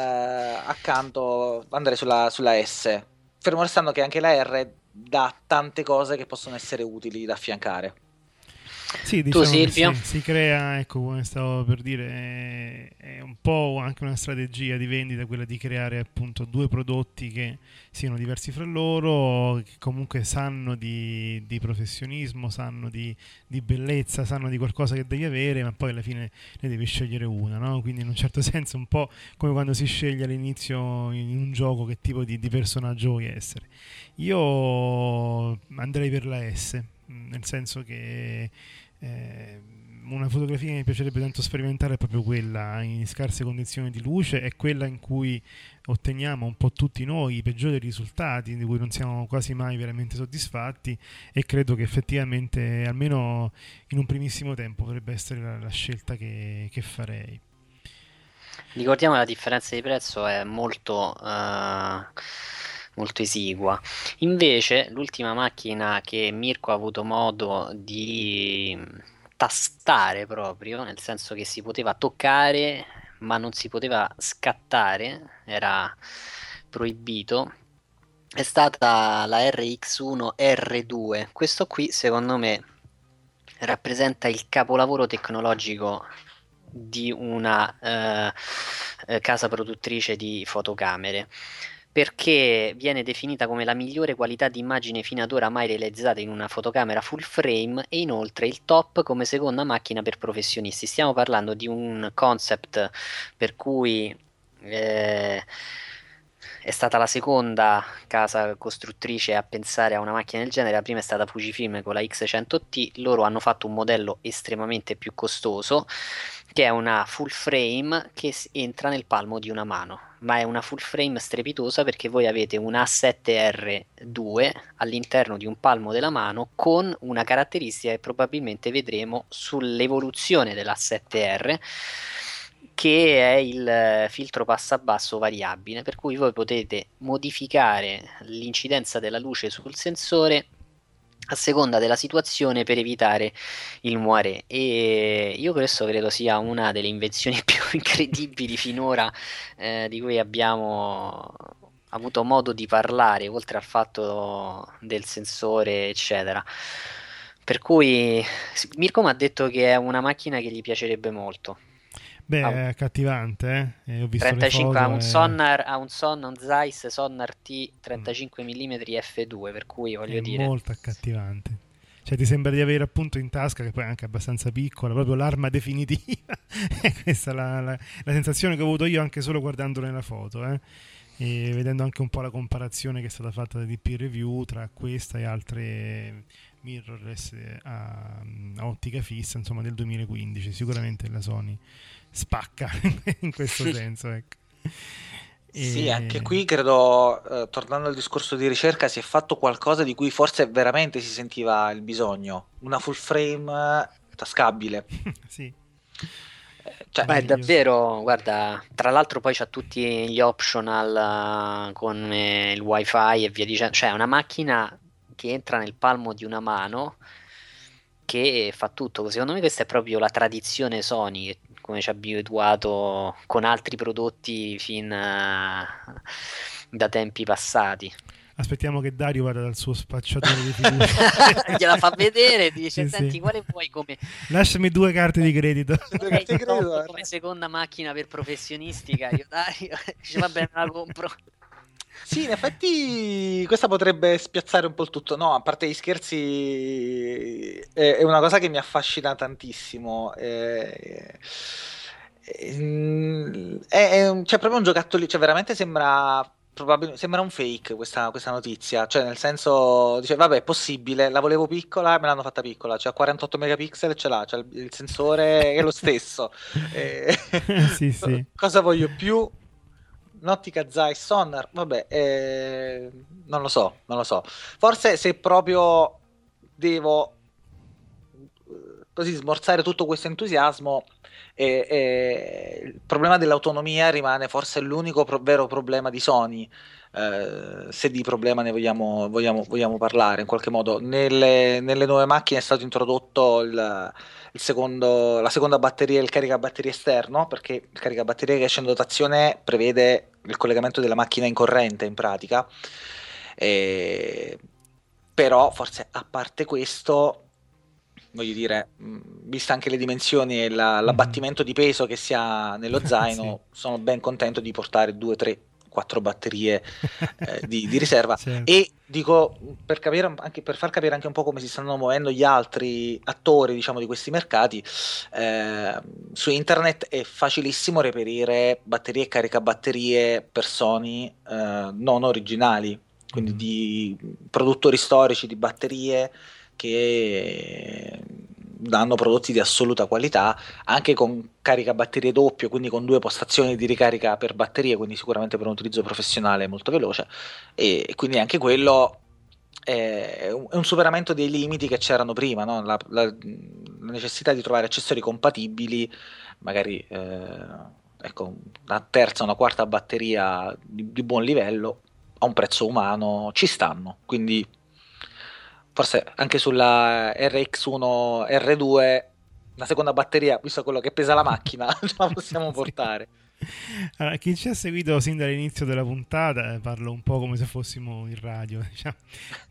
accanto andare sulla, sulla S, fermo restando che anche la R dà tante cose che possono essere utili da affiancare.
Sì,
tu
diciamo che
Silvio?
Si, si crea, ecco, come stavo per dire, è, è un po' anche una strategia di vendita quella di creare appunto due prodotti che siano diversi fra loro, che comunque sanno di, di professionismo, sanno di, di bellezza, sanno di qualcosa che devi avere, ma poi alla fine ne devi scegliere una, no? Quindi in un certo senso un po' come quando si sceglie all'inizio in un gioco che tipo di, di personaggio vuoi essere. Io andrei per la S, nel senso che eh, una fotografia che mi piacerebbe tanto sperimentare è proprio quella in scarse condizioni di luce, è quella in cui otteniamo un po' tutti noi i peggiori risultati, di cui non siamo quasi mai veramente soddisfatti e credo che effettivamente almeno in un primissimo tempo potrebbe essere la, la scelta che, che farei.
Ricordiamo che la differenza di prezzo è molto, eh, molto esigua. Invece, l'ultima macchina che Mirko ha avuto modo di tastare proprio, nel senso che si poteva toccare, ma non si poteva scattare, era proibito. È stata la RX1 R2. Questo qui, secondo me, rappresenta il capolavoro tecnologico di una eh, eh, casa produttrice di fotocamere perché viene definita come la migliore qualità di immagine fino ad ora mai realizzata in una fotocamera full frame e inoltre il top come seconda macchina per professionisti. Stiamo parlando di un concept per cui eh, è stata la seconda casa costruttrice a pensare a una macchina del genere, la prima è stata Fujifilm con la X100T, loro hanno fatto un modello estremamente più costoso che è una full frame che entra nel palmo di una mano, ma è una full frame strepitosa perché voi avete un A7R2 all'interno di un palmo della mano con una caratteristica che probabilmente vedremo sull'evoluzione dell'A7R che è il filtro passabasso variabile, per cui voi potete modificare l'incidenza della luce sul sensore a seconda della situazione per evitare il moiré. E io questo credo sia una delle invenzioni più incredibili finora eh, di cui abbiamo avuto modo di parlare oltre al fatto del sensore eccetera. Per cui Mirko mi ha detto che è una macchina che gli piacerebbe molto
Beh, è accattivante, eh? ho visto
35 ha un,
e...
Sonnar, ha un Son, Zeiss Sonnar T 35 mm F2, per cui voglio
è
dire...
molto accattivante. Cioè ti sembra di avere appunto in tasca, che poi è anche abbastanza piccola, proprio l'arma definitiva. Questa è la, la, la, sensazione che ho avuto io anche solo guardando nella foto, eh? e vedendo anche un po' la comparazione che è stata fatta da DP Review tra questa e altre mirrorless a, a ottica fissa, insomma del 2015, sicuramente la Sony spacca in questo senso. Ecco.
E... Sì, anche qui credo, eh, tornando al discorso di ricerca, si è fatto qualcosa di cui forse veramente si sentiva il bisogno, una full frame tascabile.
sì.
Cioè, Beh, davvero, guarda, tra l'altro poi c'ha tutti gli optional uh, con eh, il wifi e via dicendo, cioè è una macchina che entra nel palmo di una mano che fa tutto. Secondo me questa è proprio la tradizione Sony, come ci ha abituato con altri prodotti fin uh, da tempi passati.
Aspettiamo che Dario vada dal suo spacciatore di fiducia.
Gliela fa vedere, ti dice:
Sì,
Senti,
sì.
quale vuoi come.
Lasciami due carte di credito.
Due carte di credito,
Top
eh.
come seconda macchina per professionistica. Io Dario dice: Va bene, me la compro.
Sì, in effetti questa potrebbe spiazzare un po' il tutto. No, a parte gli scherzi, è, è una cosa che mi affascina tantissimo. È, è- è un- c'è proprio un giocattolino, cioè veramente sembra, sembra un fake questa, questa notizia. Cioè, nel senso, dice, vabbè, è possibile, la volevo piccola, me l'hanno fatta piccola. C'ha 48 megapixel, ce l'ha, c'ha il, il sensore è lo stesso. Eh,
sì, sì.
Cosa voglio più? Un'ottica Zeiss Sonnar, vabbè, eh, non lo so, non lo so. Forse se proprio devo eh, così smorzare tutto questo entusiasmo, eh, eh, il problema dell'autonomia rimane forse l'unico pro- vero problema di Sony. eh, se di problema ne vogliamo, vogliamo, vogliamo parlare in qualche modo. Nelle, nelle nuove macchine è stato introdotto il secondo, la seconda batteria, il caricabatterie esterno, perché il caricabatterie che esce in dotazione prevede il collegamento della macchina in corrente in pratica. E- però forse a parte questo voglio dire, vista anche le dimensioni e la- l'abbattimento di peso che si ha nello zaino, sono ben contento di portare due, tre, quattro batterie eh, di, di riserva.
Certo.
E dico, per, capire, anche, per far capire anche un po' come si stanno muovendo gli altri attori, diciamo, di questi mercati, eh, su internet è facilissimo reperire batterie e caricabatterie per Sony eh, non originali, quindi
Mhm.
di produttori storici di batterie che danno prodotti di assoluta qualità anche con caricabatterie doppio, quindi con due postazioni di ricarica per batterie, quindi sicuramente per un utilizzo professionale molto veloce e quindi anche quello è un, è un superamento dei limiti che c'erano prima, no? la, la- la necessità di trovare accessori compatibili, magari eh, ecco, una terza, una quarta batteria di, di buon livello a un prezzo umano ci stanno, quindi forse anche sulla RX1 R2 una seconda batteria, visto quello che pesa la macchina, ce la possiamo portare.
Allora, chi ci ha seguito sin dall'inizio della puntata, eh, parlo un po' come se fossimo in radio, diciamo.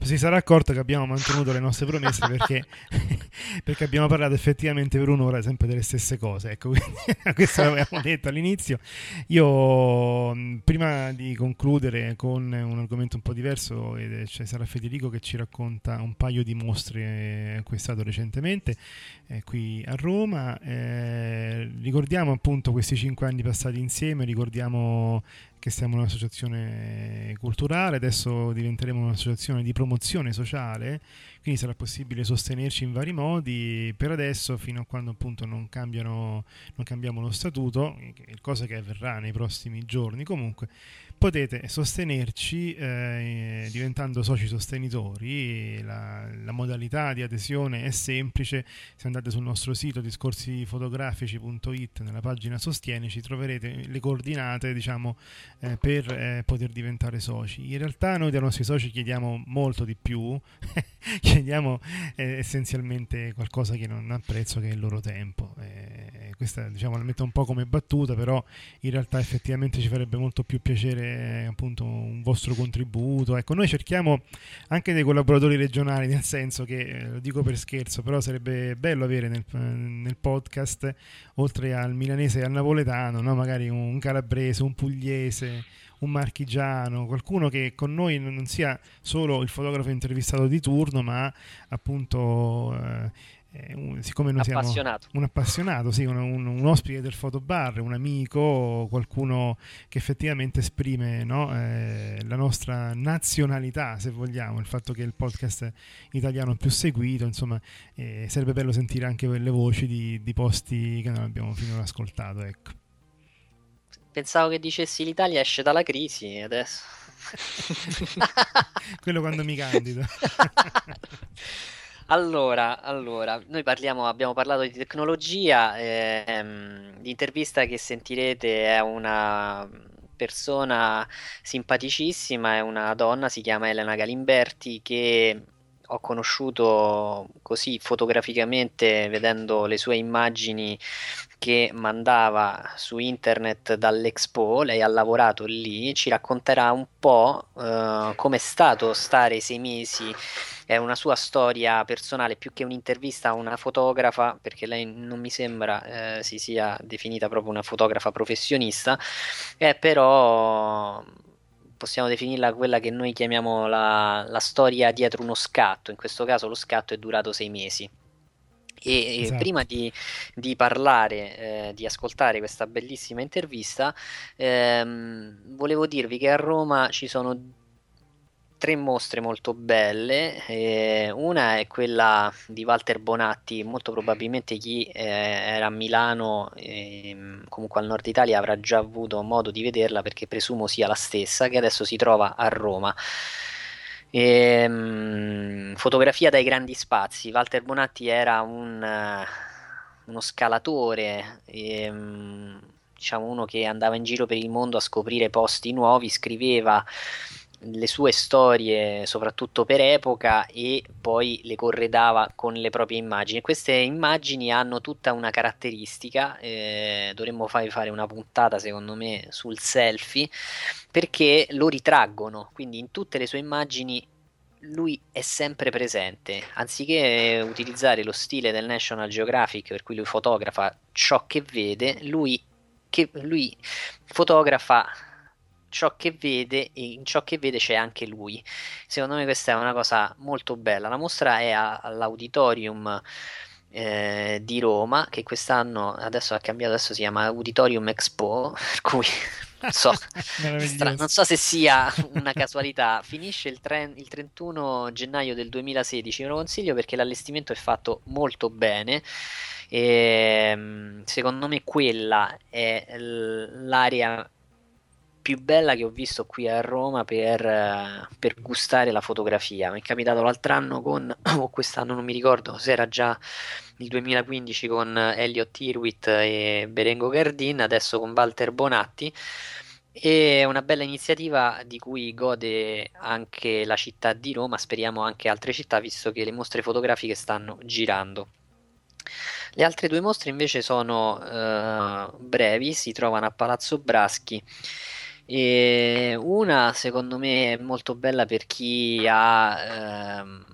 si sarà accorto che abbiamo mantenuto le nostre promesse perché, perché abbiamo parlato effettivamente per un'ora sempre delle stesse cose. Ecco, questo l'avevamo detto all'inizio. Io, prima di concludere con un argomento un po' diverso, è- cioè, sarà Federico che ci racconta un paio di mostre eh, acquistato recentemente eh, qui a Roma. Eh, ricordiamo appunto questi cinque anni passati insieme, ricordiamo che siamo un'associazione culturale, adesso diventeremo un'associazione di promozione sociale, quindi sarà possibile sostenerci in vari modi. Per adesso, fino a quando appunto non, cambiano, non cambiamo lo statuto, cosa che avverrà nei prossimi giorni comunque, potete sostenerci eh, diventando soci sostenitori. La, la modalità di adesione è semplice, se andate sul nostro sito discorsifotografici.it nella pagina sostienici troverete le coordinate diciamo eh, per eh, poter diventare soci. In realtà noi dai nostri soci chiediamo molto di più, chiediamo eh, essenzialmente qualcosa che non apprezzo che è il loro tempo. Eh, questa diciamo la metto un po' come battuta, però in realtà effettivamente ci farebbe molto più piacere eh, appunto un vostro contributo. Ecco, noi cerchiamo anche dei collaboratori regionali, nel senso che eh, lo dico per scherzo, però sarebbe bello avere nel, nel podcast, oltre al milanese e al napoletano, no? magari un calabrese, un pugliese, un marchigiano, qualcuno che con noi non sia solo il fotografo intervistato di turno, ma appunto, eh, un- siccome noi siamo
Appassionato.
un appassionato, sì, un, un- un ospite del fotobar, un amico, qualcuno che effettivamente esprime no, eh, la nostra nazionalità, se vogliamo, il fatto che il podcast italiano più seguito, insomma, eh, sarebbe bello sentire anche le voci di, di posti che non abbiamo finora ascoltato, ecco.
Pensavo che dicessi l'Italia esce dalla crisi adesso.
Quello quando mi candido.
Allora, allora, noi parliamo, abbiamo parlato di tecnologia, ehm, l'intervista che sentirete è una persona simpaticissima, è una donna, si chiama Elena Galimberti, che ho conosciuto così fotograficamente vedendo le sue immagini che mandava su internet dall'Expo, lei ha lavorato lì, ci racconterà un po' eh, com'è stato stare sei mesi. È una sua storia personale più che un'intervista a una fotografa, perché lei non mi sembra eh, si sia definita proprio una fotografa professionista, è però possiamo definirla quella che noi chiamiamo la, la storia dietro uno scatto, in questo caso lo scatto è durato sei mesi. E,
Esatto.
prima di, di parlare, eh, di ascoltare questa bellissima intervista, ehm, volevo dirvi che a Roma ci sono tre mostre molto belle. eh, una è quella di Walter Bonatti, molto probabilmente chi eh, era a Milano, ehm, comunque al nord Italia, avrà già avuto modo di vederla perché presumo sia la stessa, che adesso si trova a Roma. Ehm, fotografia dai grandi spazi. Walter Bonatti era un, eh, uno scalatore, ehm, diciamo uno che andava in giro per il mondo a scoprire posti nuovi, scriveva le sue storie soprattutto per epoca e poi le corredava con le proprie immagini. Queste immagini hanno tutta una caratteristica, eh, dovremmo fare, fare una puntata secondo me sul selfie perché lo ritraggono, quindi in tutte le sue immagini lui è sempre presente, anziché utilizzare lo stile del National Geographic per cui lui fotografa ciò che vede, lui, che, lui fotografa ciò che vede e in ciò che vede c'è anche lui. Secondo me questa è una cosa molto bella. La mostra è all'auditorium eh, di Roma che quest'anno adesso ha cambiato, adesso si chiama Auditorium Expo, per cui non so, stra- non so se sia una casualità. Finisce il, tre- il 31 gennaio del 2016, ve lo consiglio perché l'allestimento è fatto molto bene. E, ehm, secondo me quella è l'area più bella che ho visto qui a Roma per, eh, per gustare la fotografia. Mi è capitato l'altro anno con, o quest'anno non mi ricordo se era già il 2015 con Elliot Irwit e Berengo Gardin, adesso con Walter Bonatti. È una bella iniziativa di cui gode anche la città di Roma, speriamo anche altre città, visto che le mostre fotografiche stanno girando. Le altre due mostre invece sono uh, brevi, si trovano a Palazzo Braschi e una secondo me è molto bella per chi ha ehm,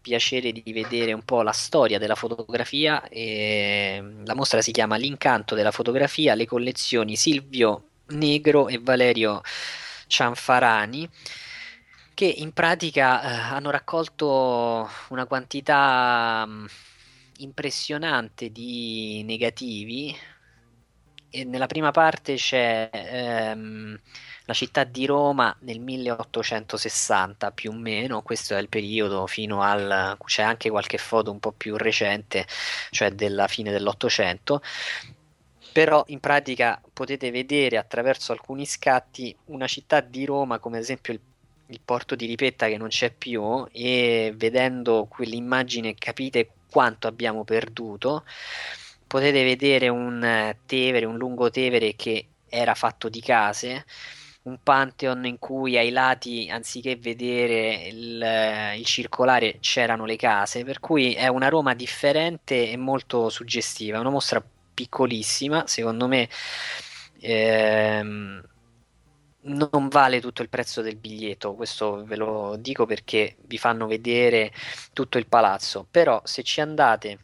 piacere di vedere un po' la storia della fotografia. E la mostra si chiama L'incanto della fotografia, le collezioni Silvio Negro e Valerio Cianfarani che in pratica eh, hanno raccolto una quantità mh, impressionante di negativi nella prima parte c'è ehm, la città di Roma nel 1860 più o meno, questo è il periodo fino al... c'è anche qualche foto un po' più recente, cioè della fine dell'Ottocento, però in pratica potete vedere attraverso alcuni scatti una città di Roma come ad esempio il, il porto di Ripetta che non c'è più. E vedendo quell'immagine capite quanto abbiamo perduto potete vedere un eh, Tevere, un lungo Tevere che era fatto di case, un Pantheon in cui ai lati, anziché vedere il, eh, il, circolare, c'erano le case, per cui è una Roma differente e molto suggestiva, una mostra piccolissima, secondo me ehm, non vale tutto il prezzo del biglietto, questo ve lo dico perché vi fanno vedere tutto il palazzo, però se ci andate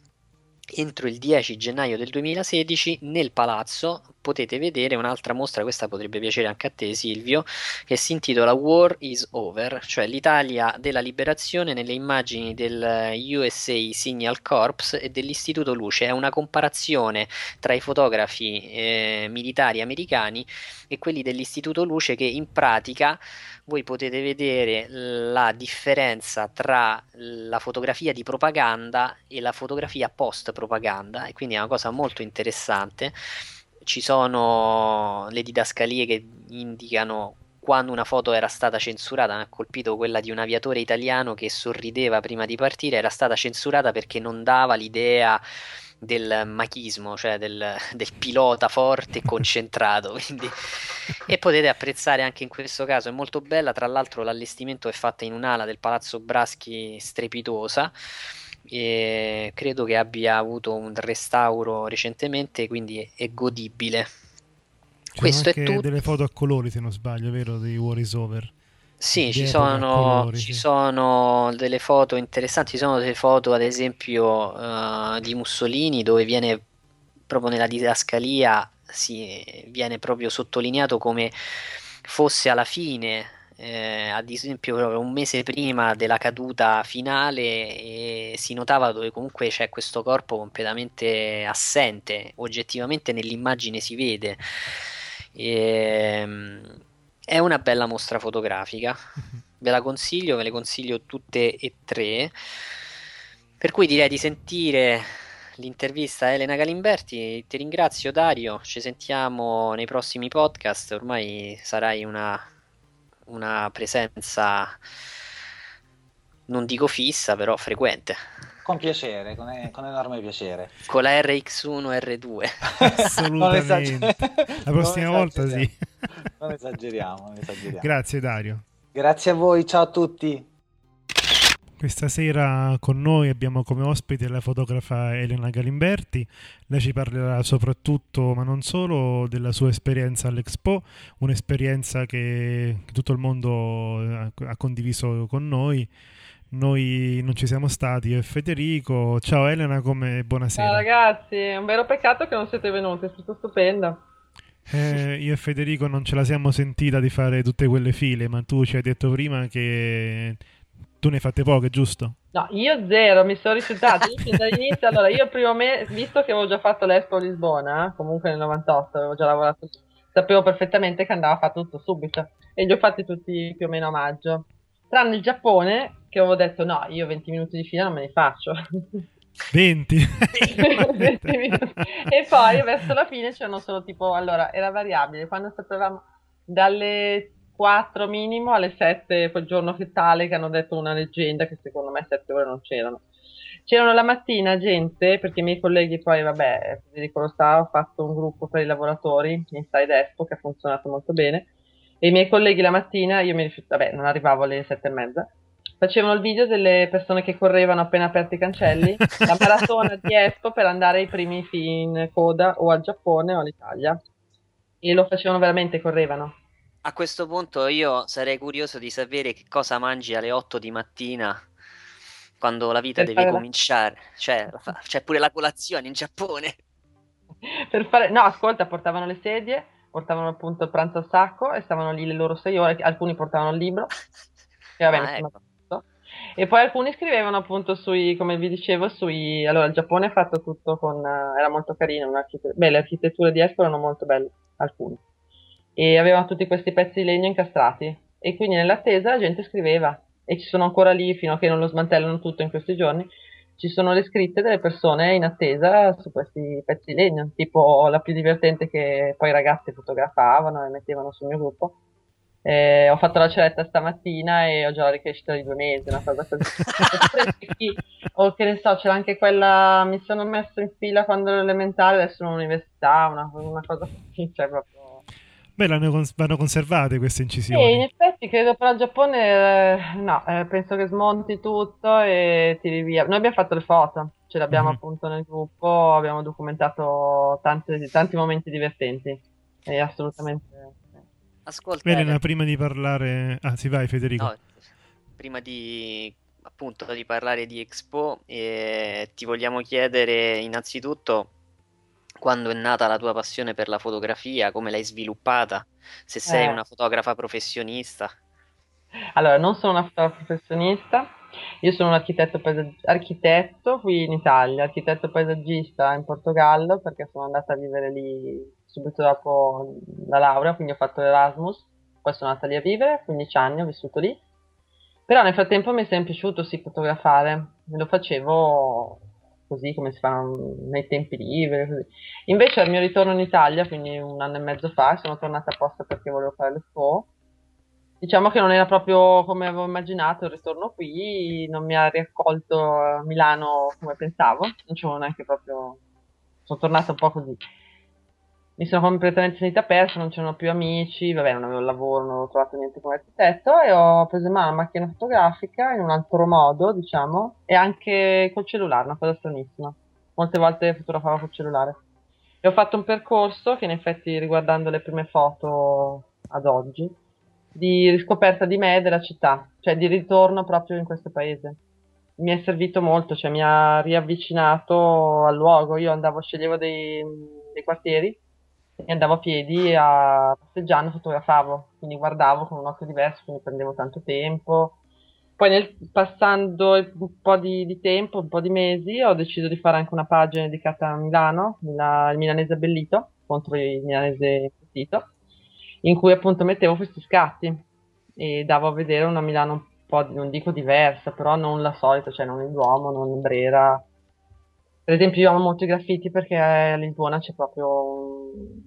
entro il 10 gennaio del 2016 nel palazzo potete vedere un'altra mostra, questa potrebbe piacere anche a te Silvio, che si intitola War is Over, cioè l'Italia della liberazione nelle immagini del USA Signal Corps e dell'Istituto Luce. È una comparazione tra i fotografi eh, militari americani e quelli dell'Istituto Luce che in pratica voi potete vedere la differenza tra la fotografia di propaganda e la fotografia post propaganda e quindi è una cosa molto interessante ci sono le didascalie che indicano quando una foto era stata censurata, mi ha colpito quella di un aviatore italiano che sorrideva prima di partire, era stata censurata perché non dava l'idea del machismo, cioè del, del pilota forte e concentrato. Quindi, e potete apprezzare anche in questo caso, è molto bella. Tra l'altro, l'allestimento è fatto in un'ala del Palazzo Braschi strepitosa e credo che abbia avuto un restauro recentemente, quindi è godibile.
C'è Questo è tutto. delle foto a colori, se non sbaglio, vero? Di War is Over.
Sì, ci sono, colori, ci sì. sono, delle foto interessanti, ci sono delle foto ad esempio uh, di Mussolini dove viene proprio nella didascalia si, viene proprio sottolineato come fosse alla fine eh, ad esempio un mese prima della caduta finale e si notava dove comunque c'è questo corpo completamente assente, oggettivamente nell'immagine si vede. E, ehm, è una bella mostra fotografica, ve la consiglio, ve le consiglio tutte e tre. Per cui direi di sentire l'intervista a Elena Galimberti. Ti ringrazio Dario, ci sentiamo nei prossimi podcast, ormai sarai una una presenza non dico fissa, però frequente.
Con piacere, con, con enorme piacere.
Con la RX1 R2.
Assolutamente. la prossima volta sì.
non esageriamo, non esageriamo.
Grazie Dario.
Grazie a voi, ciao a tutti.
Questa sera con noi abbiamo come ospite la fotografa Elena Galimberti. Lei ci parlerà soprattutto, ma non solo, della sua esperienza all'Expo, un'esperienza che, tutto il mondo ha condiviso con noi noi non ci siamo stati, io e Federico. Ciao Elena, come buonasera.
Ciao ragazzi, è un vero peccato che non siete venuti, è stato stupendo.
Eh, io e Federico non ce la siamo sentita di fare tutte quelle file, ma tu ci hai detto prima che tu ne hai fatte poche, giusto?
No, io zero, mi sono rifiutata. Io dall'inizio, allora, io prima me, visto che avevo già fatto l'Expo Lisbona, comunque nel 98 avevo già lavorato, sapevo perfettamente che andava fatto tutto subito. E li ho fatti tutti più o meno a maggio. Tranne il Giappone, che avevo detto no, io 20 minuti di fila non me ne faccio.
20.
20 minuti. E poi verso la fine c'erano solo tipo, allora, era variabile, quando sapevamo dalle 4 minimo alle 7 quel giorno che tale che hanno detto una leggenda che secondo me 7 ore non c'erano. C'erano la mattina gente, perché i miei colleghi poi, vabbè, Federico lo sa, ho fatto un gruppo per i lavoratori, Inside Expo, che ha funzionato molto bene, e i miei colleghi la mattina, io mi rifiutavo, vabbè, non arrivavo alle 7 e mezza, facevano il video delle persone che correvano appena aperti i cancelli, la maratona di Expo per andare ai primi in coda o al Giappone o all'Italia. E lo facevano veramente, correvano.
A questo punto io sarei curioso di sapere che cosa mangi alle 8 di mattina quando la vita
Per
deve
la-
cominciare. Cioè, fa- c'è pure la colazione in Giappone.
per fare... No, ascolta, portavano le sedie, portavano appunto il pranzo al sacco e stavano lì le loro sei ore, alcuni portavano il libro, e vabbè,
Ah,
insomma,
ecco.
E poi alcuni scrivevano appunto sui, come vi dicevo, sui... Allora, il Giappone è fatto tutto con... eh, era molto carino, beh, le architetture di Expo erano molto belle, alcune. E avevano tutti questi pezzi di legno incastrati. E quindi nell'attesa la gente scriveva. E ci sono ancora lì, fino a che non lo smantellano tutto in questi giorni, ci sono le scritte delle persone in attesa su questi pezzi di legno, tipo la più divertente che poi i ragazzi fotografavano e mettevano sul mio gruppo. Eh, ho fatto la ceretta stamattina e ho già la ricrescita di due mesi, una cosa così. Sì, o che ne so, c'era anche quella, mi sono messo in fila quando ero elementare, adesso sono all'università, una, una cosa così, cioè proprio...
Beh, cons- vanno conservate queste
Sì, in
incisioni.
effetti credo però il Giappone, eh, no, eh, penso che smonti tutto e tiri via. Noi abbiamo fatto le foto, ce le abbiamo
Mhm.
appunto nel gruppo, abbiamo documentato tanti, tanti momenti divertenti. E assolutamente. sì.
Ascolta,
Elena, prima di parlare... Ah, sì, vai Federico.
no, prima di appunto di parlare di Expo, eh, ti vogliamo chiedere innanzitutto quando è nata la tua passione per la fotografia, come l'hai sviluppata, se sei
Eh.
una fotografa professionista.
Allora, non sono una fotografa professionista, io sono un architetto, paesagg- architetto qui in Italia, architetto paesaggista in Portogallo perché sono andata a vivere lì subito dopo la laurea, quindi ho fatto l'Erasmus, poi sono andata lì a vivere, 15 anni ho vissuto lì, però nel frattempo mi è sempre piaciuto sì fotografare, lo facevo così come si fa nei tempi liberi, così. Invece al mio ritorno in Italia, quindi un anno e mezzo fa, sono tornata apposta perché volevo fare l'Expo, Diciamo che non era proprio come avevo immaginato il ritorno qui, non mi ha riaccolto a Milano come pensavo, non c'avevo neanche proprio... sono tornata un po' così. Mi sono completamente sentita persa, non c'erano più amici, vabbè non avevo lavoro, non avevo trovato niente come architetto e ho preso in mano la macchina fotografica in un altro modo, diciamo, e anche col cellulare, una cosa stranissima. Molte volte fotografavo col cellulare. E ho fatto un percorso che in effetti riguardando le prime foto ad oggi, di riscoperta di me e della città, cioè di ritorno proprio in questo paese. Mi è servito molto, cioè mi ha riavvicinato al luogo. Io andavo, sceglievo dei, dei quartieri e andavo a piedi a passeggiando, fotografavo, quindi guardavo con un occhio diverso, quindi prendevo tanto tempo. Poi nel, passando un po' di, di tempo, un po' di mesi, ho deciso di fare anche una pagina dedicata a Milano, la- il milanese abbellito, contro il milanese vestito in cui appunto mettevo questi scatti e davo a vedere una Milano un po', non dico diversa, però non la solita, cioè non il Duomo, non Brera. Per esempio io amo molto i graffiti perché a Lisbona c'è proprio un-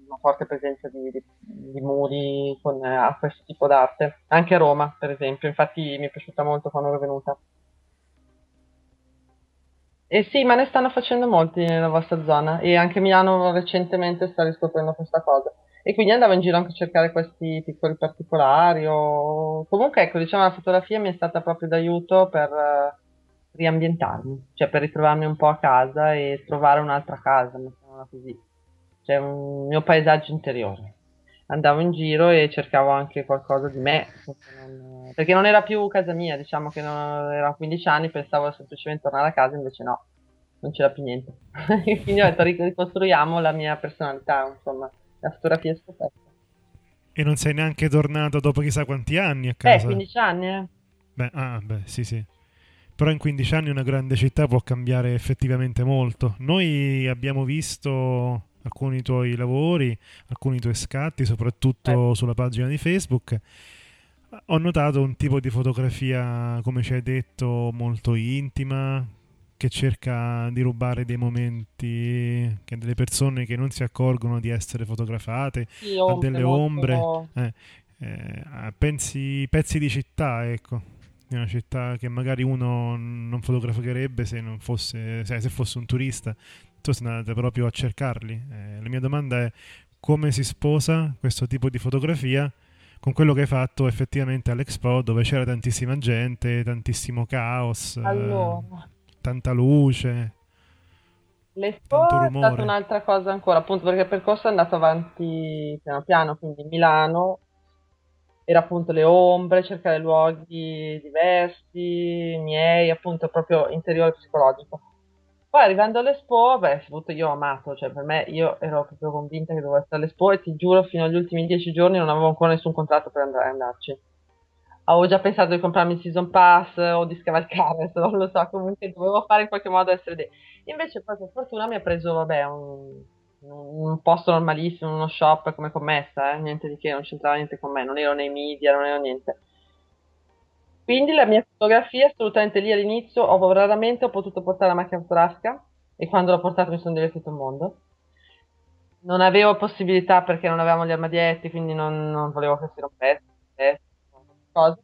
una forte presenza di, di- di muri con eh, questo tipo d'arte, anche a Roma per esempio, infatti mi è piaciuta molto quando ero venuta. E sì, ma ne stanno facendo molti nella vostra zona e anche Milano recentemente sta riscoprendo questa cosa. E quindi andavo in giro anche a cercare questi piccoli particolari o comunque ecco, diciamo la fotografia mi è stata proprio d'aiuto per eh, riambientarmi, cioè per ritrovarmi un po' a casa e trovare un'altra casa, mettiamola così. Cioè un mio paesaggio interiore. andavo in giro e cercavo anche qualcosa di me, perché non era più casa mia, diciamo che non, era 15 anni, pensavo semplicemente tornare a casa, invece no, non c'era più niente. Quindi ho detto ricostruiamo la mia personalità, insomma, la fotografia è scoperta.
E non sei neanche tornato dopo chissà quanti anni a
Eh,
casa?
15 anni, eh.
Beh, ah, beh, sì, sì. Però in 15 anni una grande città può cambiare effettivamente molto. Noi abbiamo visto alcuni tuoi lavori, alcuni tuoi scatti, soprattutto sulla pagina di Facebook. Ho notato un tipo di fotografia, come ci hai detto, molto intima, che cerca di rubare dei momenti che delle persone che non si accorgono di essere fotografate,
Sì, ombre,
delle
molto-
ombre, eh, eh, a pensi- pezzi di città, ecco di una città che magari uno non fotograferebbe se non fosse, se, se fosse un turista. Tu sei andata proprio a cercarli. Eh, la mia domanda è come si sposa questo tipo di fotografia con quello che hai fatto effettivamente all'Expo dove c'era tantissima gente, tantissimo caos, eh,
Allora,
tanta luce.
L'Expo è stata un'altra cosa ancora, appunto perché il percorso è andato avanti piano piano, quindi Milano era appunto le ombre, cercare luoghi diversi, miei, appunto proprio interiore psicologico. Poi arrivando all'Expo, beh, soprattutto io ho amato, cioè per me io ero proprio convinta che dovevo essere all'Expo e ti giuro fino agli ultimi dieci giorni non avevo ancora nessun contratto per andare andarci. Avevo già pensato di comprarmi il season pass o di scavalcare, adesso non lo so, comunque dovevo fare in qualche modo essere lì. Invece poi per fortuna mi ha preso, vabbè, un, un posto normalissimo, uno shop come commessa, eh, niente di che, non c'entrava niente con me, non ero nei media, non ero niente. Quindi la mia fotografia assolutamente lì all'inizio, ho raramente ho potuto portare la macchina fotografica e quando l'ho portata mi sono divertito un mondo. Non avevo possibilità perché non avevamo gli armadietti, quindi non, non volevo che si rompesse, cose.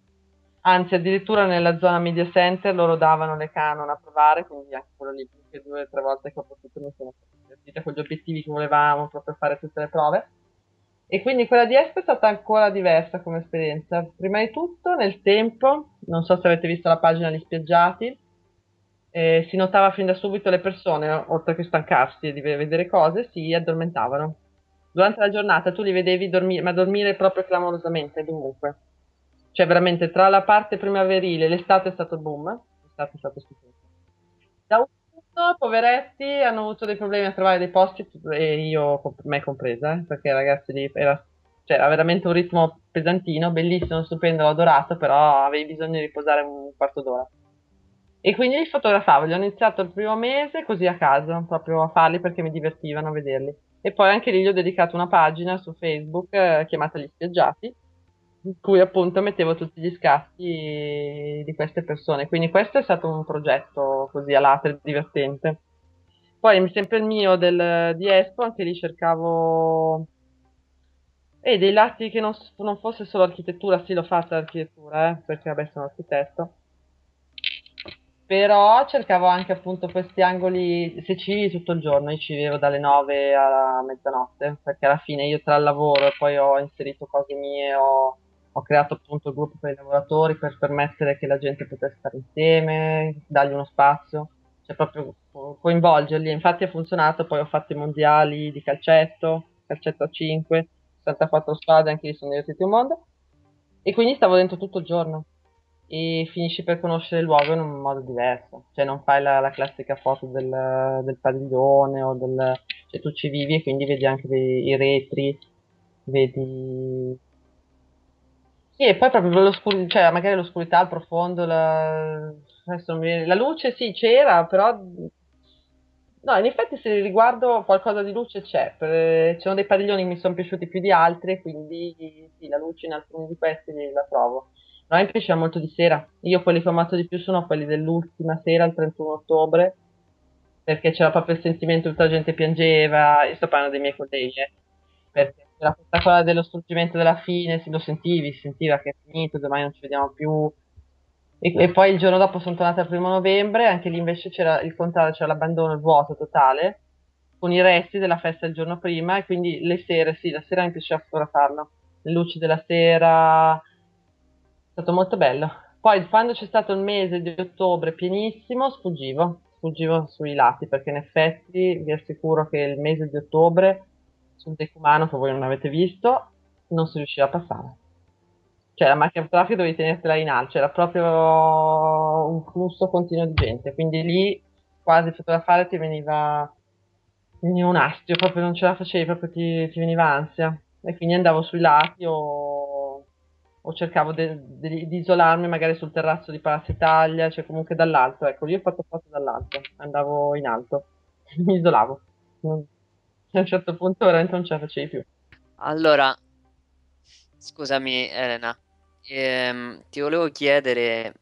Anzi, addirittura nella zona media center loro davano le Canon a provare, quindi anche quello lì più che due o tre volte che ho potuto mi sono divertita con gli obiettivi che volevamo proprio fare tutte le prove. E quindi quella di Expo è stata ancora diversa come esperienza. Prima di tutto, nel tempo, non so se avete visto la pagina Gli Spiaggiati, eh, si notava fin da subito le persone, oltre che stancarsi di vedere cose, si addormentavano. Durante la giornata tu li vedevi dormire, ma dormire proprio clamorosamente, dovunque. Cioè veramente tra la parte primaverile, l'estate è stato boom, l'estate è stato stupendo. Punto, poveretti, hanno avuto dei problemi a trovare dei posti, e io, me compresa, eh, perché ragazzi lì era, cioè, era veramente un ritmo pesantino, bellissimo, stupendo, l'ho adorato, però avevi bisogno di riposare un quarto d'ora. E quindi li fotografavo, li ho iniziato il primo mese così a caso, proprio a farli perché mi divertivano a vederli. E poi anche lì gli ho dedicato una pagina su Facebook eh, chiamata Gli Spiaggiati, in cui appunto mettevo tutti gli scatti di queste persone. Quindi questo è stato un progetto così a latere divertente. Poi sempre il mio del, di Espo, anche lì cercavo e dei lati che non, non fosse solo architettura, sì l'ho fatta architettura, eh, perché vabbè sono architetto. Però cercavo anche appunto questi angoli, se ci tutto il giorno, io ci vivevo dalle 9 alla mezzanotte, perché alla fine io tra il lavoro e poi ho inserito cose mie, ho, ho creato appunto il gruppo per i lavoratori per permettere che la gente potesse stare insieme, dargli uno spazio, cioè proprio co- coinvolgerli. Infatti ha funzionato, poi ho fatto i mondiali di calcetto, calcetto a 5, 64 squadre, anche lì sono divertiti un mondo. E quindi stavo dentro tutto il giorno e finisci per conoscere il luogo in un modo diverso, cioè non fai la, la classica foto del, del padiglione o del... cioè tu ci vivi e quindi vedi anche dei, i retri, vedi... Sì, e poi proprio l'oscurità, cioè magari l'oscurità, il profondo, la... la luce sì c'era, però... No, in effetti se riguardo qualcosa di luce c'è, per- ci sono dei padiglioni che mi sono piaciuti più di altri, quindi sì, la luce in alcuni di questi la trovo. Però mi piaceva molto di sera. Io quelli che ho amato di più sono quelli dell'ultima sera, il 31 ottobre, perché c'era proprio il sentimento, tutta la gente piangeva, io sto parlando dei miei colleghi, eh, perché c'era questa cosa dello struggimento della fine, lo sentivi, si sentiva che è finito, domani non ci vediamo più. E, e poi il giorno dopo sono tornata il primo novembre, anche lì invece c'era il contrario, c'era l'abbandono, il vuoto totale, con i resti della festa del giorno prima, e quindi le sere, sì, la sera mi piaceva fotografarlo, le luci della sera, è stato molto bello. Poi quando c'è stato il mese di ottobre pienissimo, sfuggivo, sfuggivo sui lati, perché in effetti vi assicuro che il mese di ottobre sul decumano, che voi non avete visto, non si riusciva a passare. Cioè la macchina fotografica dovevi tenertela in alto, era proprio un flusso continuo di gente, quindi lì quasi fotografare ti veniva, veniva un astio, proprio non ce la facevi, proprio ti, ti veniva ansia. E quindi andavo sui lati o, o cercavo de, de, di isolarmi magari sul terrazzo di Palazzo Italia, cioè comunque dall'alto. Ecco, io ho fatto foto dall'alto, andavo in alto, mi isolavo. A un certo punto veramente non ce la facevi più.
Allora, scusami Elena, ehm, ti volevo chiedere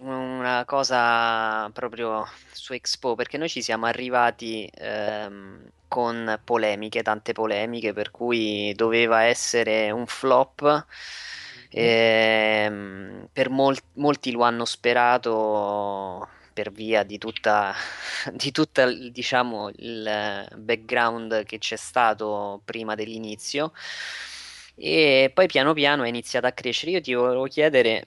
una cosa proprio su Expo, perché noi ci siamo arrivati ehm, con polemiche, tante polemiche, per cui doveva essere un flop. Ehm, per mol- molti lo hanno sperato per via di tutta, di tutta diciamo, il background che c'è stato prima dell'inizio e poi piano piano è iniziato a crescere. Io ti volevo chiedere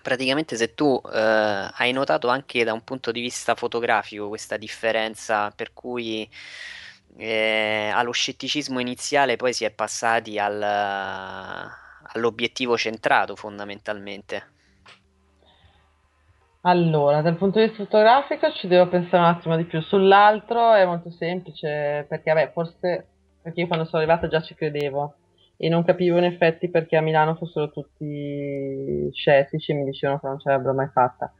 praticamente se tu eh, hai notato anche da un punto di vista fotografico questa differenza per cui eh, allo scetticismo iniziale poi si è passati al, all'obiettivo centrato fondamentalmente.
Allora, dal punto di vista fotografico ci devo pensare un attimo di più. Sull'altro è molto semplice perché, vabbè, forse perché io quando sono arrivata già ci credevo e non capivo in effetti perché a Milano fossero tutti scettici e mi dicevano che non ce l'avrebbero mai fatta.